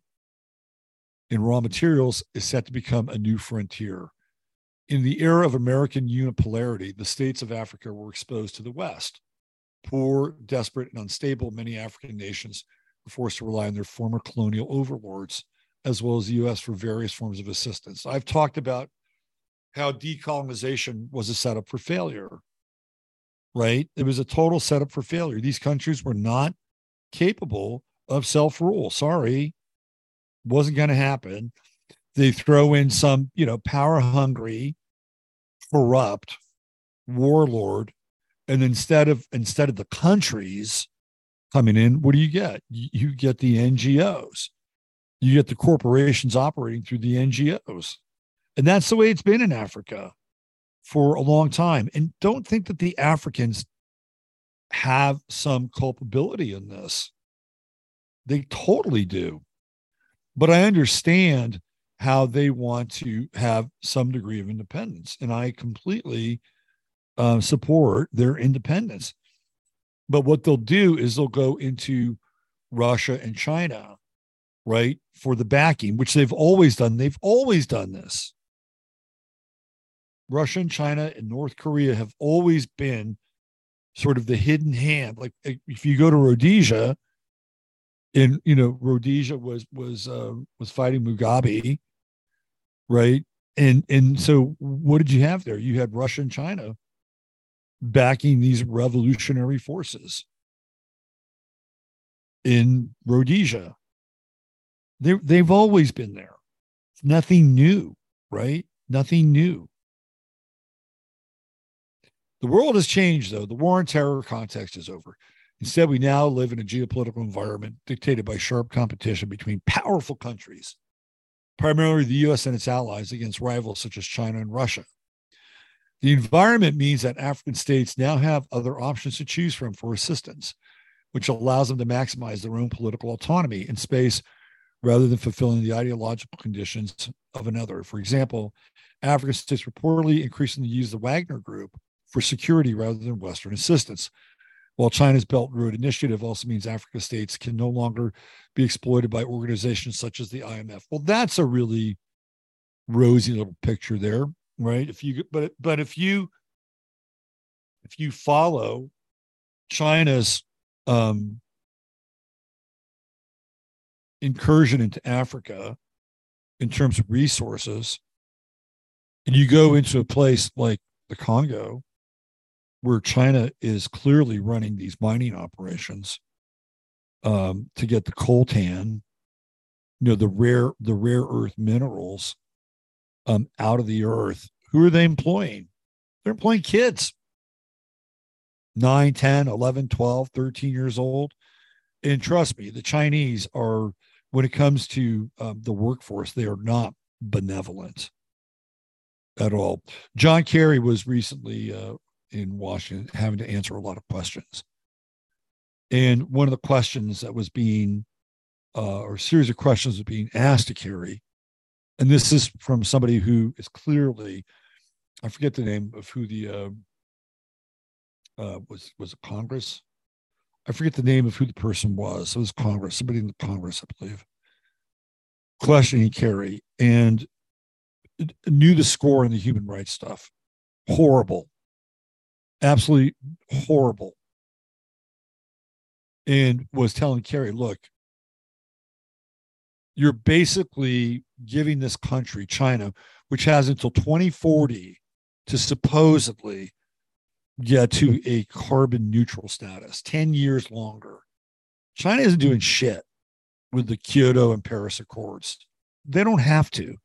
in raw materials is set to become a new frontier. In the era of American unipolarity, the states of Africa were exposed to the West. Poor, desperate, and unstable, many African nations were forced to rely on their former colonial overlords, as well as the US for various forms of assistance. I've talked about how decolonization was a setup for failure, right? It was a total setup for failure. These countries were not capable of self rule. Sorry, wasn't going to happen. They throw in some, you know, power hungry, corrupt warlord, and instead of instead of the countries coming in, what do you get? You get the NGOs, you get the corporations operating through the NGOs. And that's the way it's been in Africa for a long time. And don't think that the Africans have some culpability in this. They totally do. But I understand how they want to have some degree of independence. And I completely uh, support their independence. But what they'll do is they'll go into Russia and China, right, for the backing, which they've always done. They've always done this. Russia and China and North Korea have always been sort of the hidden hand. Like if you go to Rhodesia, in you know Rhodesia was was uh, was fighting Mugabe, right? And and so what did you have there? You had Russia and China backing these revolutionary forces in Rhodesia. They they've always been there. It's nothing new, right? Nothing new. The world has changed, though. The war on terror context is over. Instead, we now live in a geopolitical environment dictated by sharp competition between powerful countries, primarily the US and its allies, against rivals such as China and Russia. The environment means that African states now have other options to choose from for assistance, which allows them to maximize their own political autonomy in space rather than fulfilling the ideological conditions of another. For example, African states reportedly increasingly use the Wagner Group for security rather than Western assistance. While China's Belt and Road Initiative also means Africa states can no longer be exploited by organizations such as the IMF. Well, that's a really rosy little picture there, right? If you but but if you if you follow China's um, incursion into Africa in terms of resources, and you go into a place like the Congo, where China is clearly running these mining operations um, to get the coltan, you know, the rare the rare earth minerals um, out of the earth. Who are they employing? They're employing kids 9, 10, 11, 12, 13 years old. And trust me, the Chinese are, when it comes to um, the workforce, they are not benevolent at all. John Kerry was recently uh, in Washington having to answer a lot of questions. And one of the questions that was being, uh, or series of questions was being asked to Kerry, and this is from somebody who is clearly, I forget the name of who the uh, uh, was was it Congress? I forget the name of who the person was. It was Congress, somebody in the Congress, I believe, questioning Kerry and knew the score in the human rights stuff. Horrible, absolutely horrible and was telling Kerry, look, you're basically giving this country, China, which has until 2040 to supposedly get to a carbon neutral status, 10 years longer. China isn't doing shit with the Kyoto and Paris Accords. They don't have to.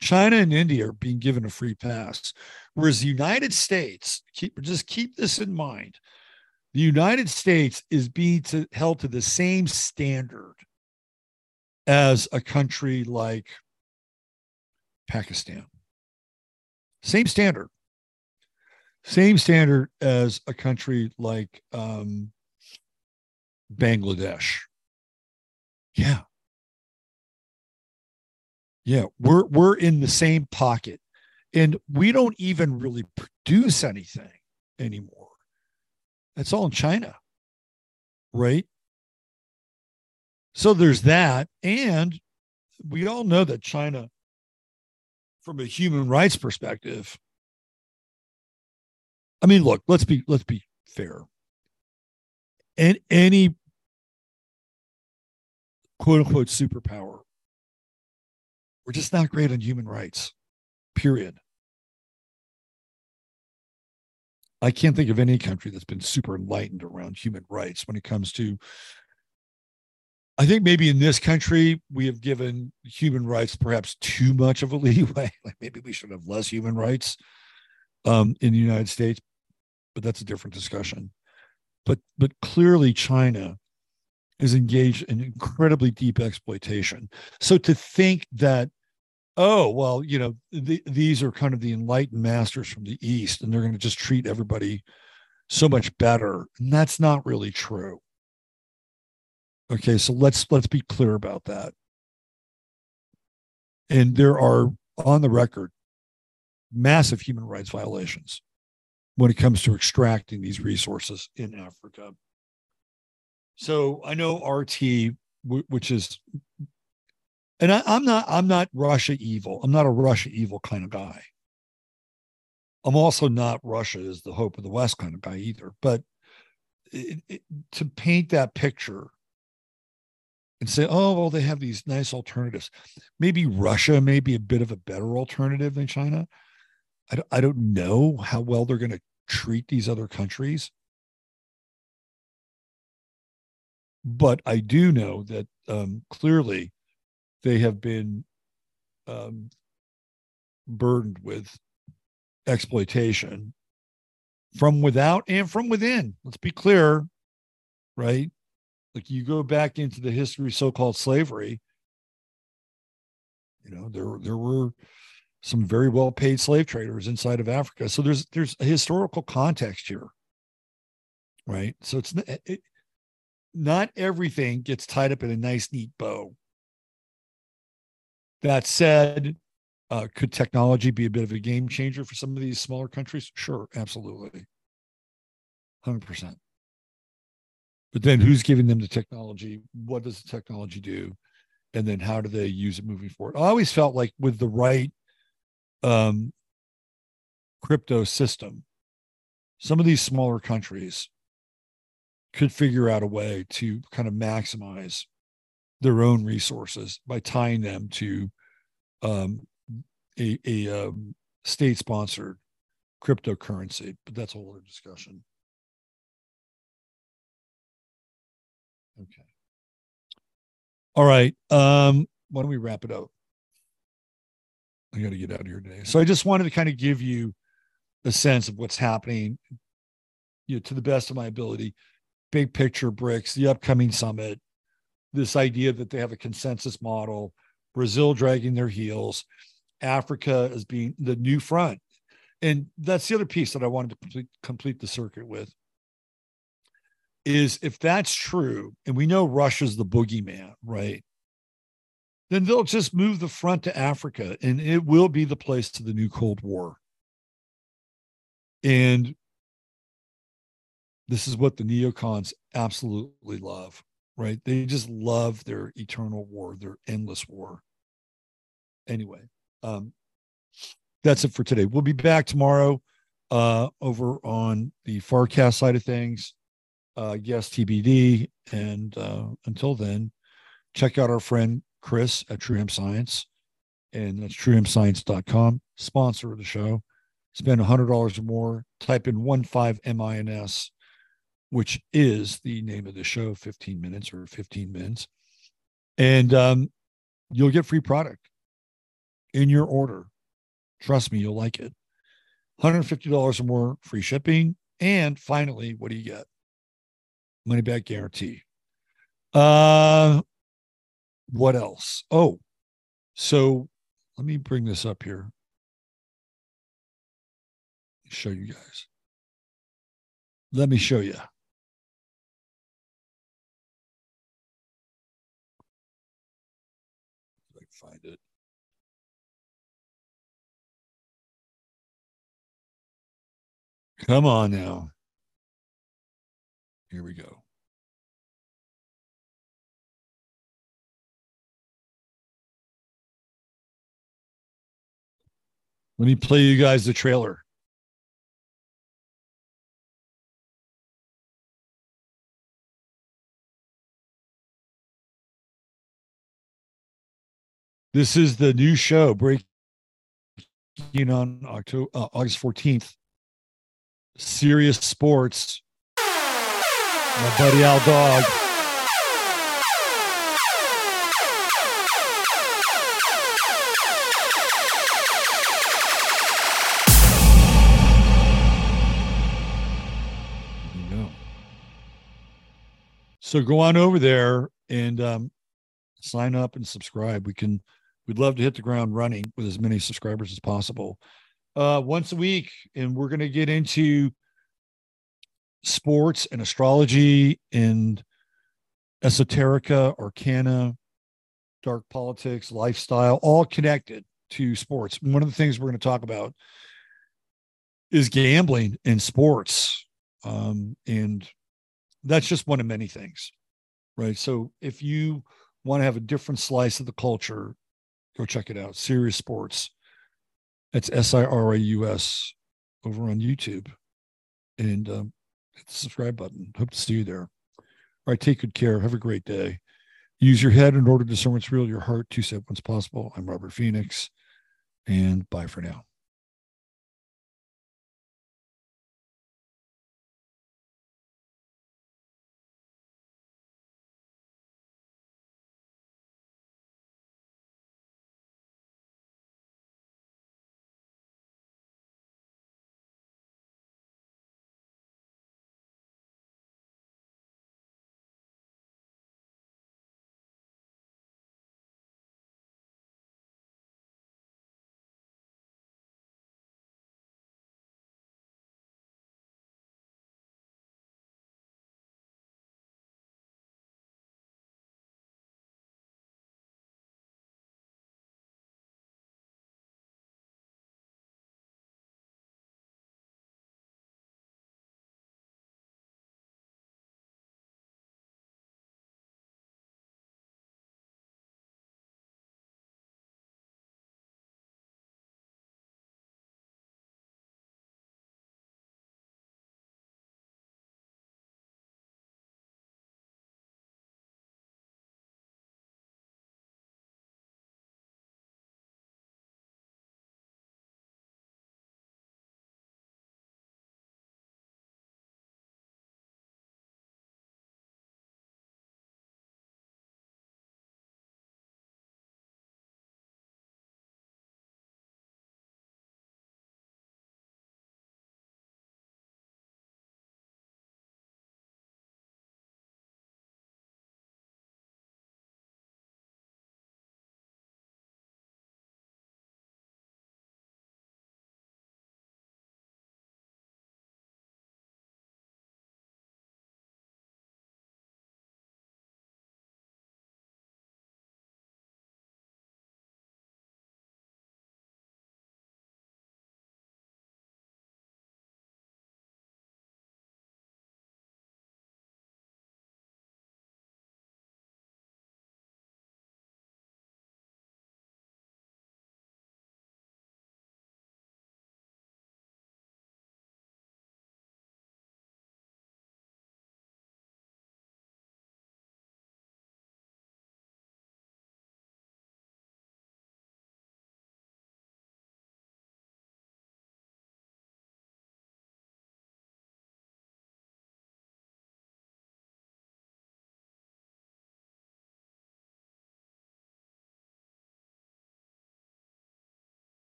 China and India are being given a free pass, whereas the United States, keep, just keep this in mind, the United States is being to, held to the same standard as a country like Pakistan. Same standard. Same standard as a country like um, Bangladesh. Yeah. Yeah, we're we're in the same pocket. And we don't even really produce anything anymore. It's all in China. Right? So there's that. And we all know that China, from a human rights perspective, I mean, look, let's be let's be fair. And any quote unquote superpower we're just not great on human rights, period. I can't think of any country that's been super enlightened around human rights when it comes to. I think maybe in this country, we have given human rights perhaps too much of a leeway. Like maybe we should have less human rights um, in the United States, but that's a different discussion. But but clearly, China is engaged in incredibly deep exploitation. So to think that, oh, well, you know, the, these are kind of the enlightened masters from the East and they're going to just treat everybody so much better. And that's not really true. Okay, so let's let's be clear about that. And there are on the record massive human rights violations when it comes to extracting these resources in Africa. So I know RT, which is, and I, am not, I'm not Russia evil. I'm not a Russia evil kind of guy. I'm also not Russia is the hope of the West kind of guy either. But it, it, to paint that picture and say, oh, well, they have these nice alternatives. Maybe Russia may be a bit of a better alternative than China. I don't, I don't know how well they're going to treat these other countries. But I do know that um, clearly they have been um, burdened with exploitation from without and from within. Let's be clear, right? Like you go back into the history of so-called slavery, you know, there there were some very well-paid slave traders inside of Africa. So there's there's a historical context here, right? So it's it, not everything gets tied up in a nice, neat bow. That said, uh, could technology be a bit of a game changer for some of these smaller countries? Sure, absolutely. 100%. But then who's giving them the technology? What does the technology do? And then how do they use it moving forward? I always felt like with the right um, crypto system, some of these smaller countries could figure out a way to kind of maximize their own resources by tying them to um, a, a um, state sponsored cryptocurrency. But that's a whole other discussion. Okay. All right. Um, why don't we wrap it up? I got to get out of here today. So I just wanted to kind of give you a sense of what's happening, you know, to the best of my ability big picture BRICS, the upcoming summit, this idea that they have a consensus model, Brazil dragging their heels, Africa as being the new front. And that's the other piece that I wanted to complete, complete the circuit with is if that's true, and we know Russia's the boogeyman, right? Then they'll just move the front to Africa and it will be the place to the new Cold War. And this is what the neocons absolutely love, right? They just love their eternal war, their endless war. Anyway, um, that's it for today. We'll be back tomorrow uh, over on the Farcast side of things. Uh, yes, TBD. And uh, until then, check out our friend Chris at True Science. And that's truehempscience.com, sponsor of the show. Spend $100 or more, type in one 15MINS which is the name of the show 15 minutes or 15 minutes. And um, you'll get free product in your order. Trust me you'll like it. $150 or more free shipping. And finally what do you get? Money back guarantee. Uh what else? Oh so let me bring this up here. Show you guys. Let me show you Come on now. Here we go. Let me play you guys the trailer. This is the new show breaking on October, uh, August 14th. Serious Sports. My buddy Al Dog. So go on over there and um, sign up and subscribe. We can, we'd love to hit the ground running with as many subscribers as possible. Uh, once a week, and we're going to get into sports and astrology and esoterica, arcana, dark politics, lifestyle, all connected to sports. One of the things we're going to talk about is gambling in sports. Um, and that's just one of many things, right? So if you want to have a different slice of the culture, go check it out. Serious Sports. That's S I R A U S over on YouTube. And um, hit the subscribe button. Hope to see you there. All right, take good care. Have a great day. Use your head in order to discern what's real, your heart, two step what's possible. I'm Robert Phoenix, and bye for now.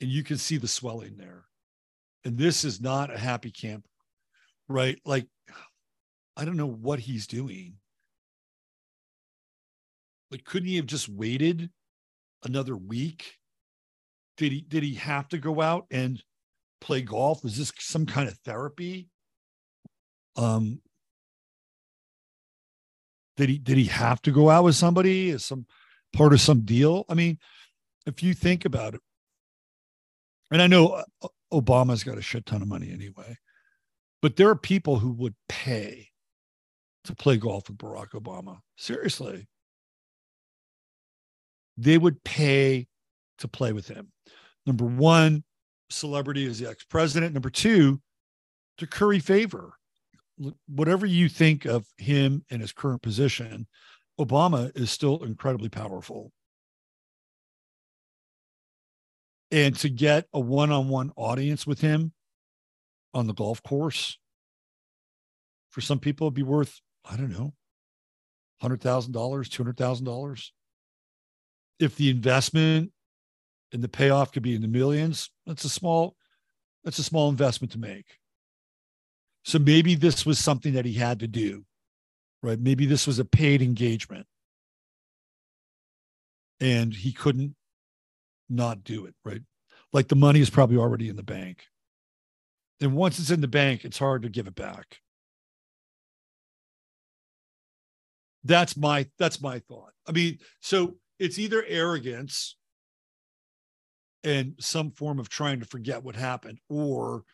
And you can see the swelling there. And this is not a happy camper, right? Like, I don't know what he's doing. Like, couldn't he have just waited another week? Did he did he have to go out and play golf? Was this some kind of therapy? Um did he did he have to go out with somebody? Is some part of some deal. I mean, if you think about it, and I know uh, Obama's got a shit ton of money anyway, but there are people who would pay to play golf with Barack Obama. Seriously. They would pay to play with him. Number one, celebrity is the ex president. Number two, to curry favor. Whatever you think of him in his current position, Obama is still incredibly powerful. And to get a one on one audience with him on the golf course, for some people, it'd be worth, I don't know, $100,000, $200,000. If the investment and the payoff could be in the millions, that's a small, that's a small investment to make. So maybe this was something that he had to do, right? Maybe this was a paid engagement and he couldn't not do it, right? Like the money is probably already in the bank. And once it's in the bank, it's hard to give it back. That's my that's my thought. I mean, so it's either arrogance and some form of trying to forget what happened, or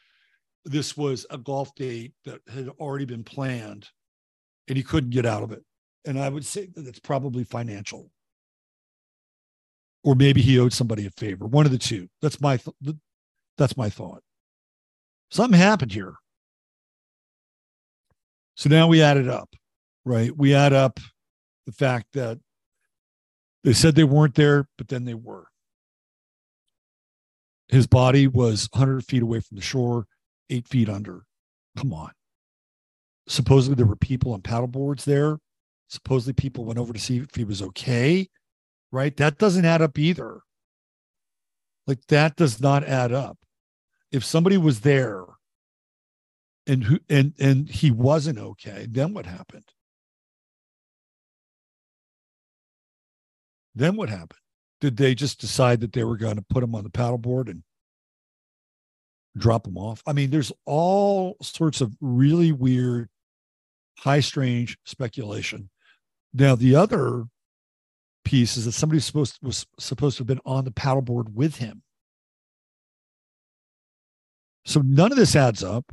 this was a golf date that had already been planned and he couldn't get out of it. And I would say that it's probably financial or maybe he owed somebody a favor. One of the two. That's my th- that's my thought. Something happened here. So now we add it up, right? We add up the fact that they said they weren't there, but then they were. His body was 100 feet away from the shore, eight feet under. Come on. Supposedly there were people on paddle boards there. Supposedly people went over to see if he was okay right? That doesn't add up either. Like that does not add up. If somebody was there and who and and he wasn't okay, then what happened? Then what happened? Did they just decide that they were going to put him on the paddleboard and drop him off? I mean, there's all sorts of really weird, high strange speculation. Now, the other piece is that somebody supposed was supposed to have been on the paddleboard with him. So none of this adds up.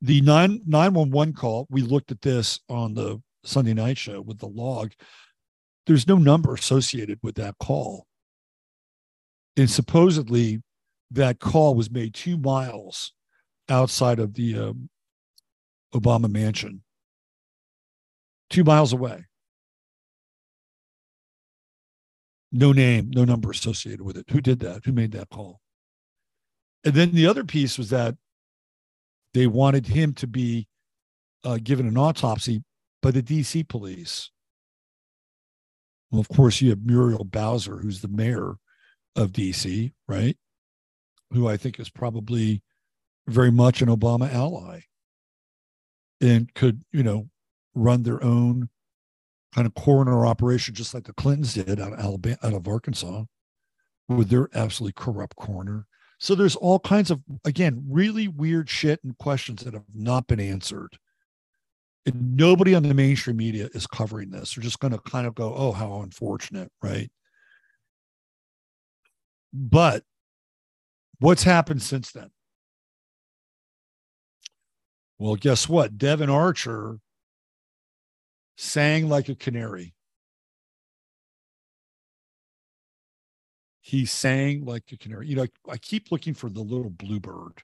The 9 911 call, we looked at this on the Sunday night show with the log. There's no number associated with that call. And supposedly that call was made two miles outside of the um, Obama mansion, two miles away. No name, no number associated with it. Who did that? Who made that call? And then the other piece was that they wanted him to be uh, given an autopsy by the DC police. Well, of course, you have Muriel Bowser, who's the mayor of DC, right? Who I think is probably very much an Obama ally and could, you know, run their own kind of coroner operation, just like the Clintons did out of Alabama, out of Arkansas, with their absolutely corrupt coroner. So there's all kinds of, again, really weird shit and questions that have not been answered. And nobody on the mainstream media is covering this. They're just going to kind of go, oh, how unfortunate, right? But what's happened since then? Well, guess what? Devon Archer sang like a canary. He sang like a canary. You know, I, I keep looking for the little bluebird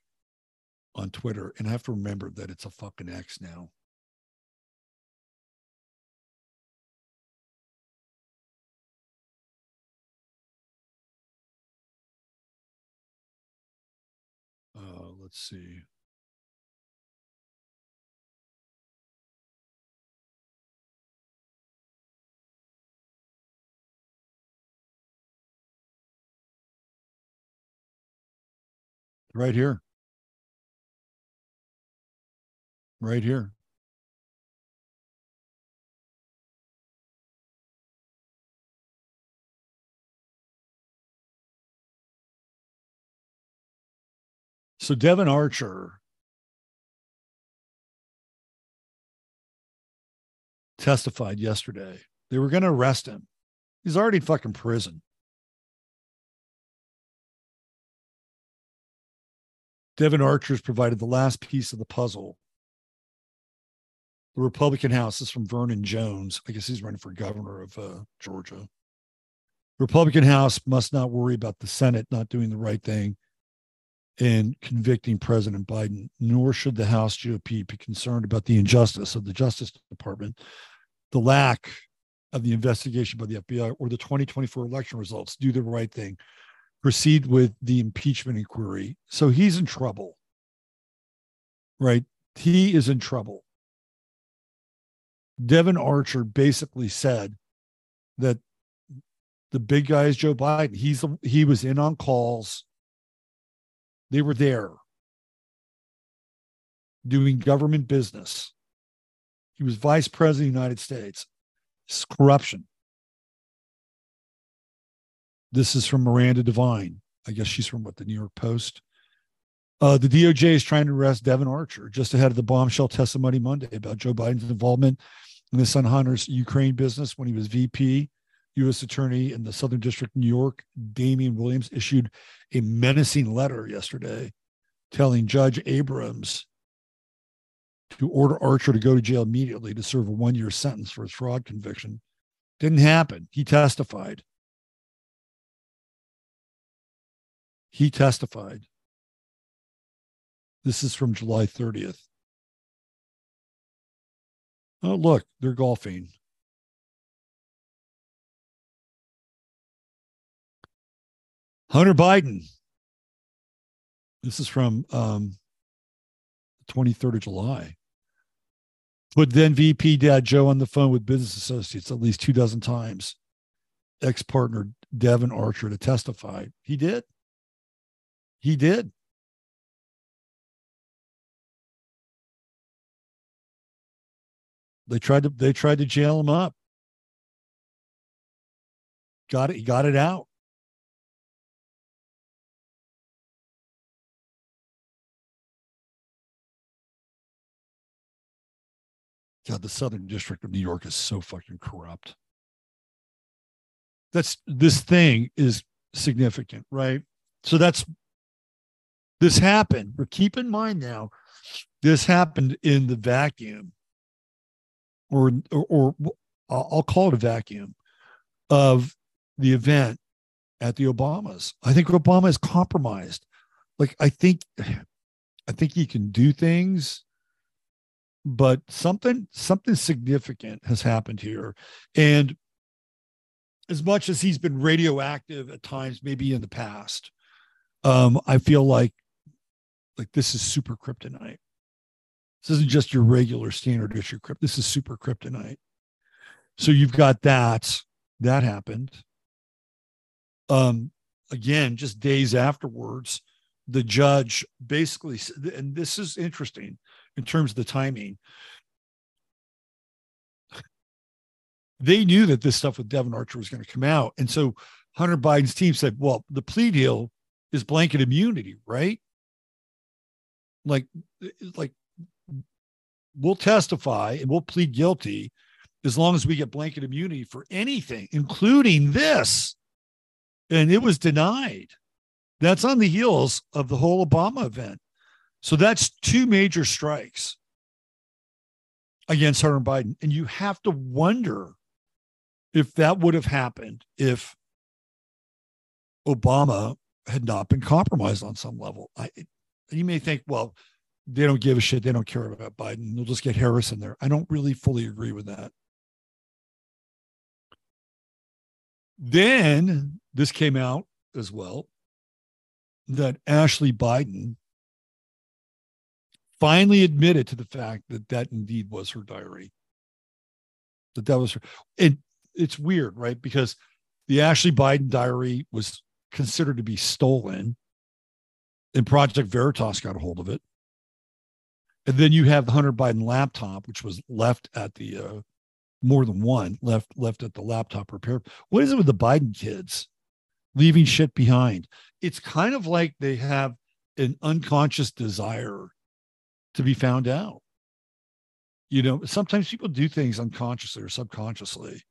on Twitter, and I have to remember that it's a fucking X now. Uh, let's see. Right here. Right here. So Devon Archer testified yesterday. They were going to arrest him He's already in fucking prison. Devon Archer's provided the last piece of the puzzle. The Republican House is from Vernon Jones. I guess he's running for governor of uh, Georgia. Republican House must not worry about the Senate not doing the right thing in convicting President Biden, nor should the House GOP be concerned about the injustice of the Justice Department, the lack of the investigation by the FBI, or the 2024 election results. Do the right thing. Proceed with the impeachment inquiry. So he's in trouble, right? He is in trouble. Devon Archer basically said that the big guy is Joe Biden. He's he was in on calls. They were there doing government business. He was vice president of the United States. It's corruption. This is from Miranda Devine. I guess she's from what the New York Post. Uh, the DOJ is trying to arrest Devon Archer just ahead of the bombshell testimony Monday about Joe Biden's involvement in the son Hunter's Ukraine business when he was VP U.S. Attorney in the Southern District, New York, Damian Williams, issued a menacing letter yesterday telling Judge Abrams to order Archer to go to jail immediately to serve a one year sentence for his fraud conviction. Didn't happen. He testified. He testified. This is from July 30th. Oh, look, they're golfing. Hunter Biden. This is from um, 23rd of July. Put then VP Dad Joe on the phone with business associates at least two dozen times. Ex partner Devon Archer to testify. He did. He did. They tried to they tried to jail him up. Got it. He got it out. God, the Southern District of New York is so fucking corrupt. That's this thing is significant, right? So that's this happened. But keep in mind now, this happened in the vacuum, or or, or I'll call it a vacuum of the event at the Obamas. I think Obama is compromised. Like I think I think he can do things but something something significant has happened here and as much as he's been radioactive at times maybe in the past um i feel like like this is super kryptonite this isn't just your regular standard issue crypt this is super kryptonite so you've got that that happened um again just days afterwards the judge basically and this is interesting in terms of the timing. They knew that this stuff with Devon Archer was going to come out. And so Hunter Biden's team said, well, the plea deal is blanket immunity, right? Like, like we'll testify and we'll plead guilty as long as we get blanket immunity for anything, including this. And it was denied. That's on the heels of the whole Obama event. So that's two major strikes against Hunter Biden. And you have to wonder if that would have happened if Obama had not been compromised on some level. I, you may think, well, they don't give a shit. They don't care about Biden. They'll just get Harris in there. I don't really fully agree with that. Then this came out as well that Ashley Biden finally admitted to the fact that that indeed was her diary. That that was her. And it's weird, right? Because the Ashley Biden diary was considered to be stolen, and Project Veritas got a hold of it. And then you have the Hunter Biden laptop, which was left at the uh, more than one left left at the laptop repair. What is it with the Biden kids leaving shit behind? It's kind of like they have an unconscious desire to be found out. You know, sometimes people do things unconsciously or subconsciously.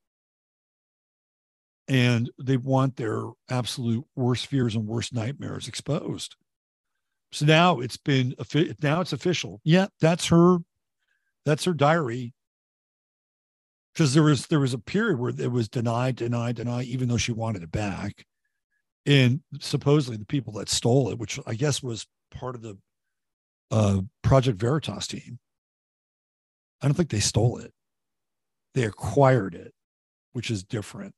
and they want their absolute worst fears and worst nightmares exposed. So now it's been now it's official. Yeah, that's her. That's her diary. Because there was there was a period where it was denied, denied, denied, even though she wanted it back, and supposedly the people that stole it, which I guess was part of the uh, Project Veritas team. I don't think they stole it. They acquired it, which is different.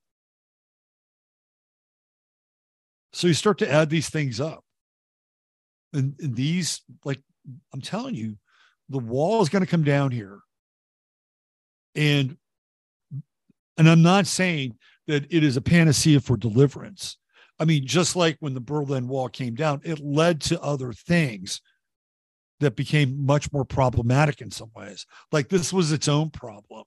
So you start to add these things up. And, and these, like I'm telling you, the wall is going to come down here. And and I'm not saying that it is a panacea for deliverance. I mean, just like when the Berlin Wall came down, it led to other things that became much more problematic in some ways. Like this was its own problem.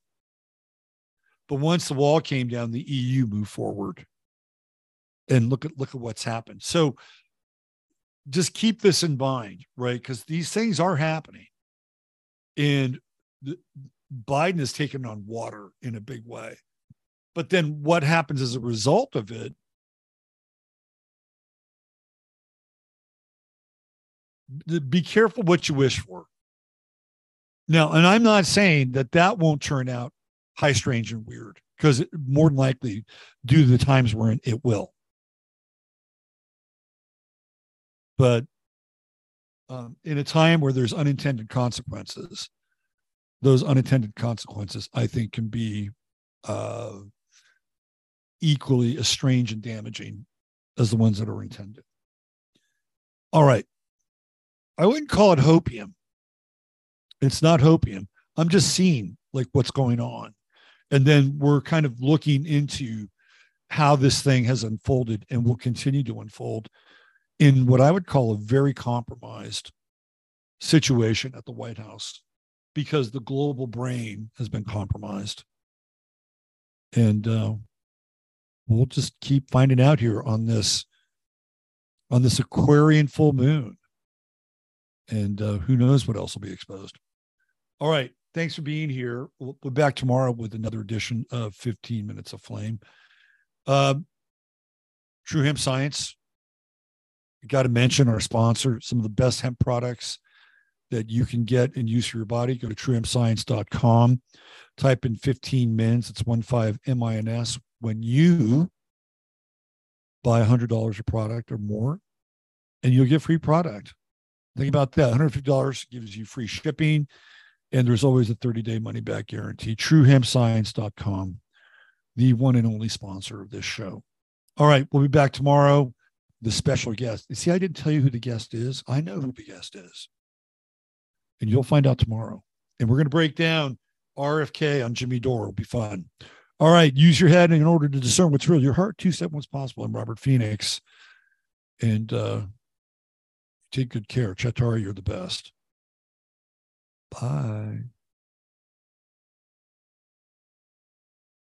But once the wall came down, the EU moved forward. And look at look at what's happened. So just keep this in mind, right? Because these things are happening. And the, Biden is taking on water in a big way. But then what happens as a result of it? Be careful what you wish for. Now, and I'm not saying that that won't turn out high, strange, and weird, because more than likely, due to the times we're in, it will. But um, in a time where there's unintended consequences, those unintended consequences, I think, can be uh, equally as strange and damaging as the ones that are intended. All right. I wouldn't call it hopium. It's not hopium. I'm just seeing like what's going on. And then we're kind of looking into how this thing has unfolded and will continue to unfold in what I would call a very compromised situation at the White House because the global brain has been compromised. And uh, we'll just keep finding out here on this on this Aquarian full moon. And uh, who knows what else will be exposed. All right. Thanks for being here. We'll be back tomorrow with another edition of 15 Minutes of Flame. Uh, True Hemp Science, got to mention our sponsor, some of the best hemp products that you can get and use for your body. Go to truehempscience.com, type in 15 mins, it's 15 M-I-N-S. When you buy $100 a product or more, and you'll get free product. Think about that. $150 gives you free shipping, and there's always a 30-day money-back guarantee. truehempscience.com, the one and only sponsor of this show. All right, we'll be back tomorrow the special guest. You see, I didn't tell you who the guest is. I know who the guest is. And you'll find out tomorrow. And we're going to break down RFK on Jimmy Dore. It'll be fun. All right. Use your head in order to discern what's real. Your heart, two step what's possible. I'm Robert Phoenix. And uh, take good care. Chatari, you're the best. Bye.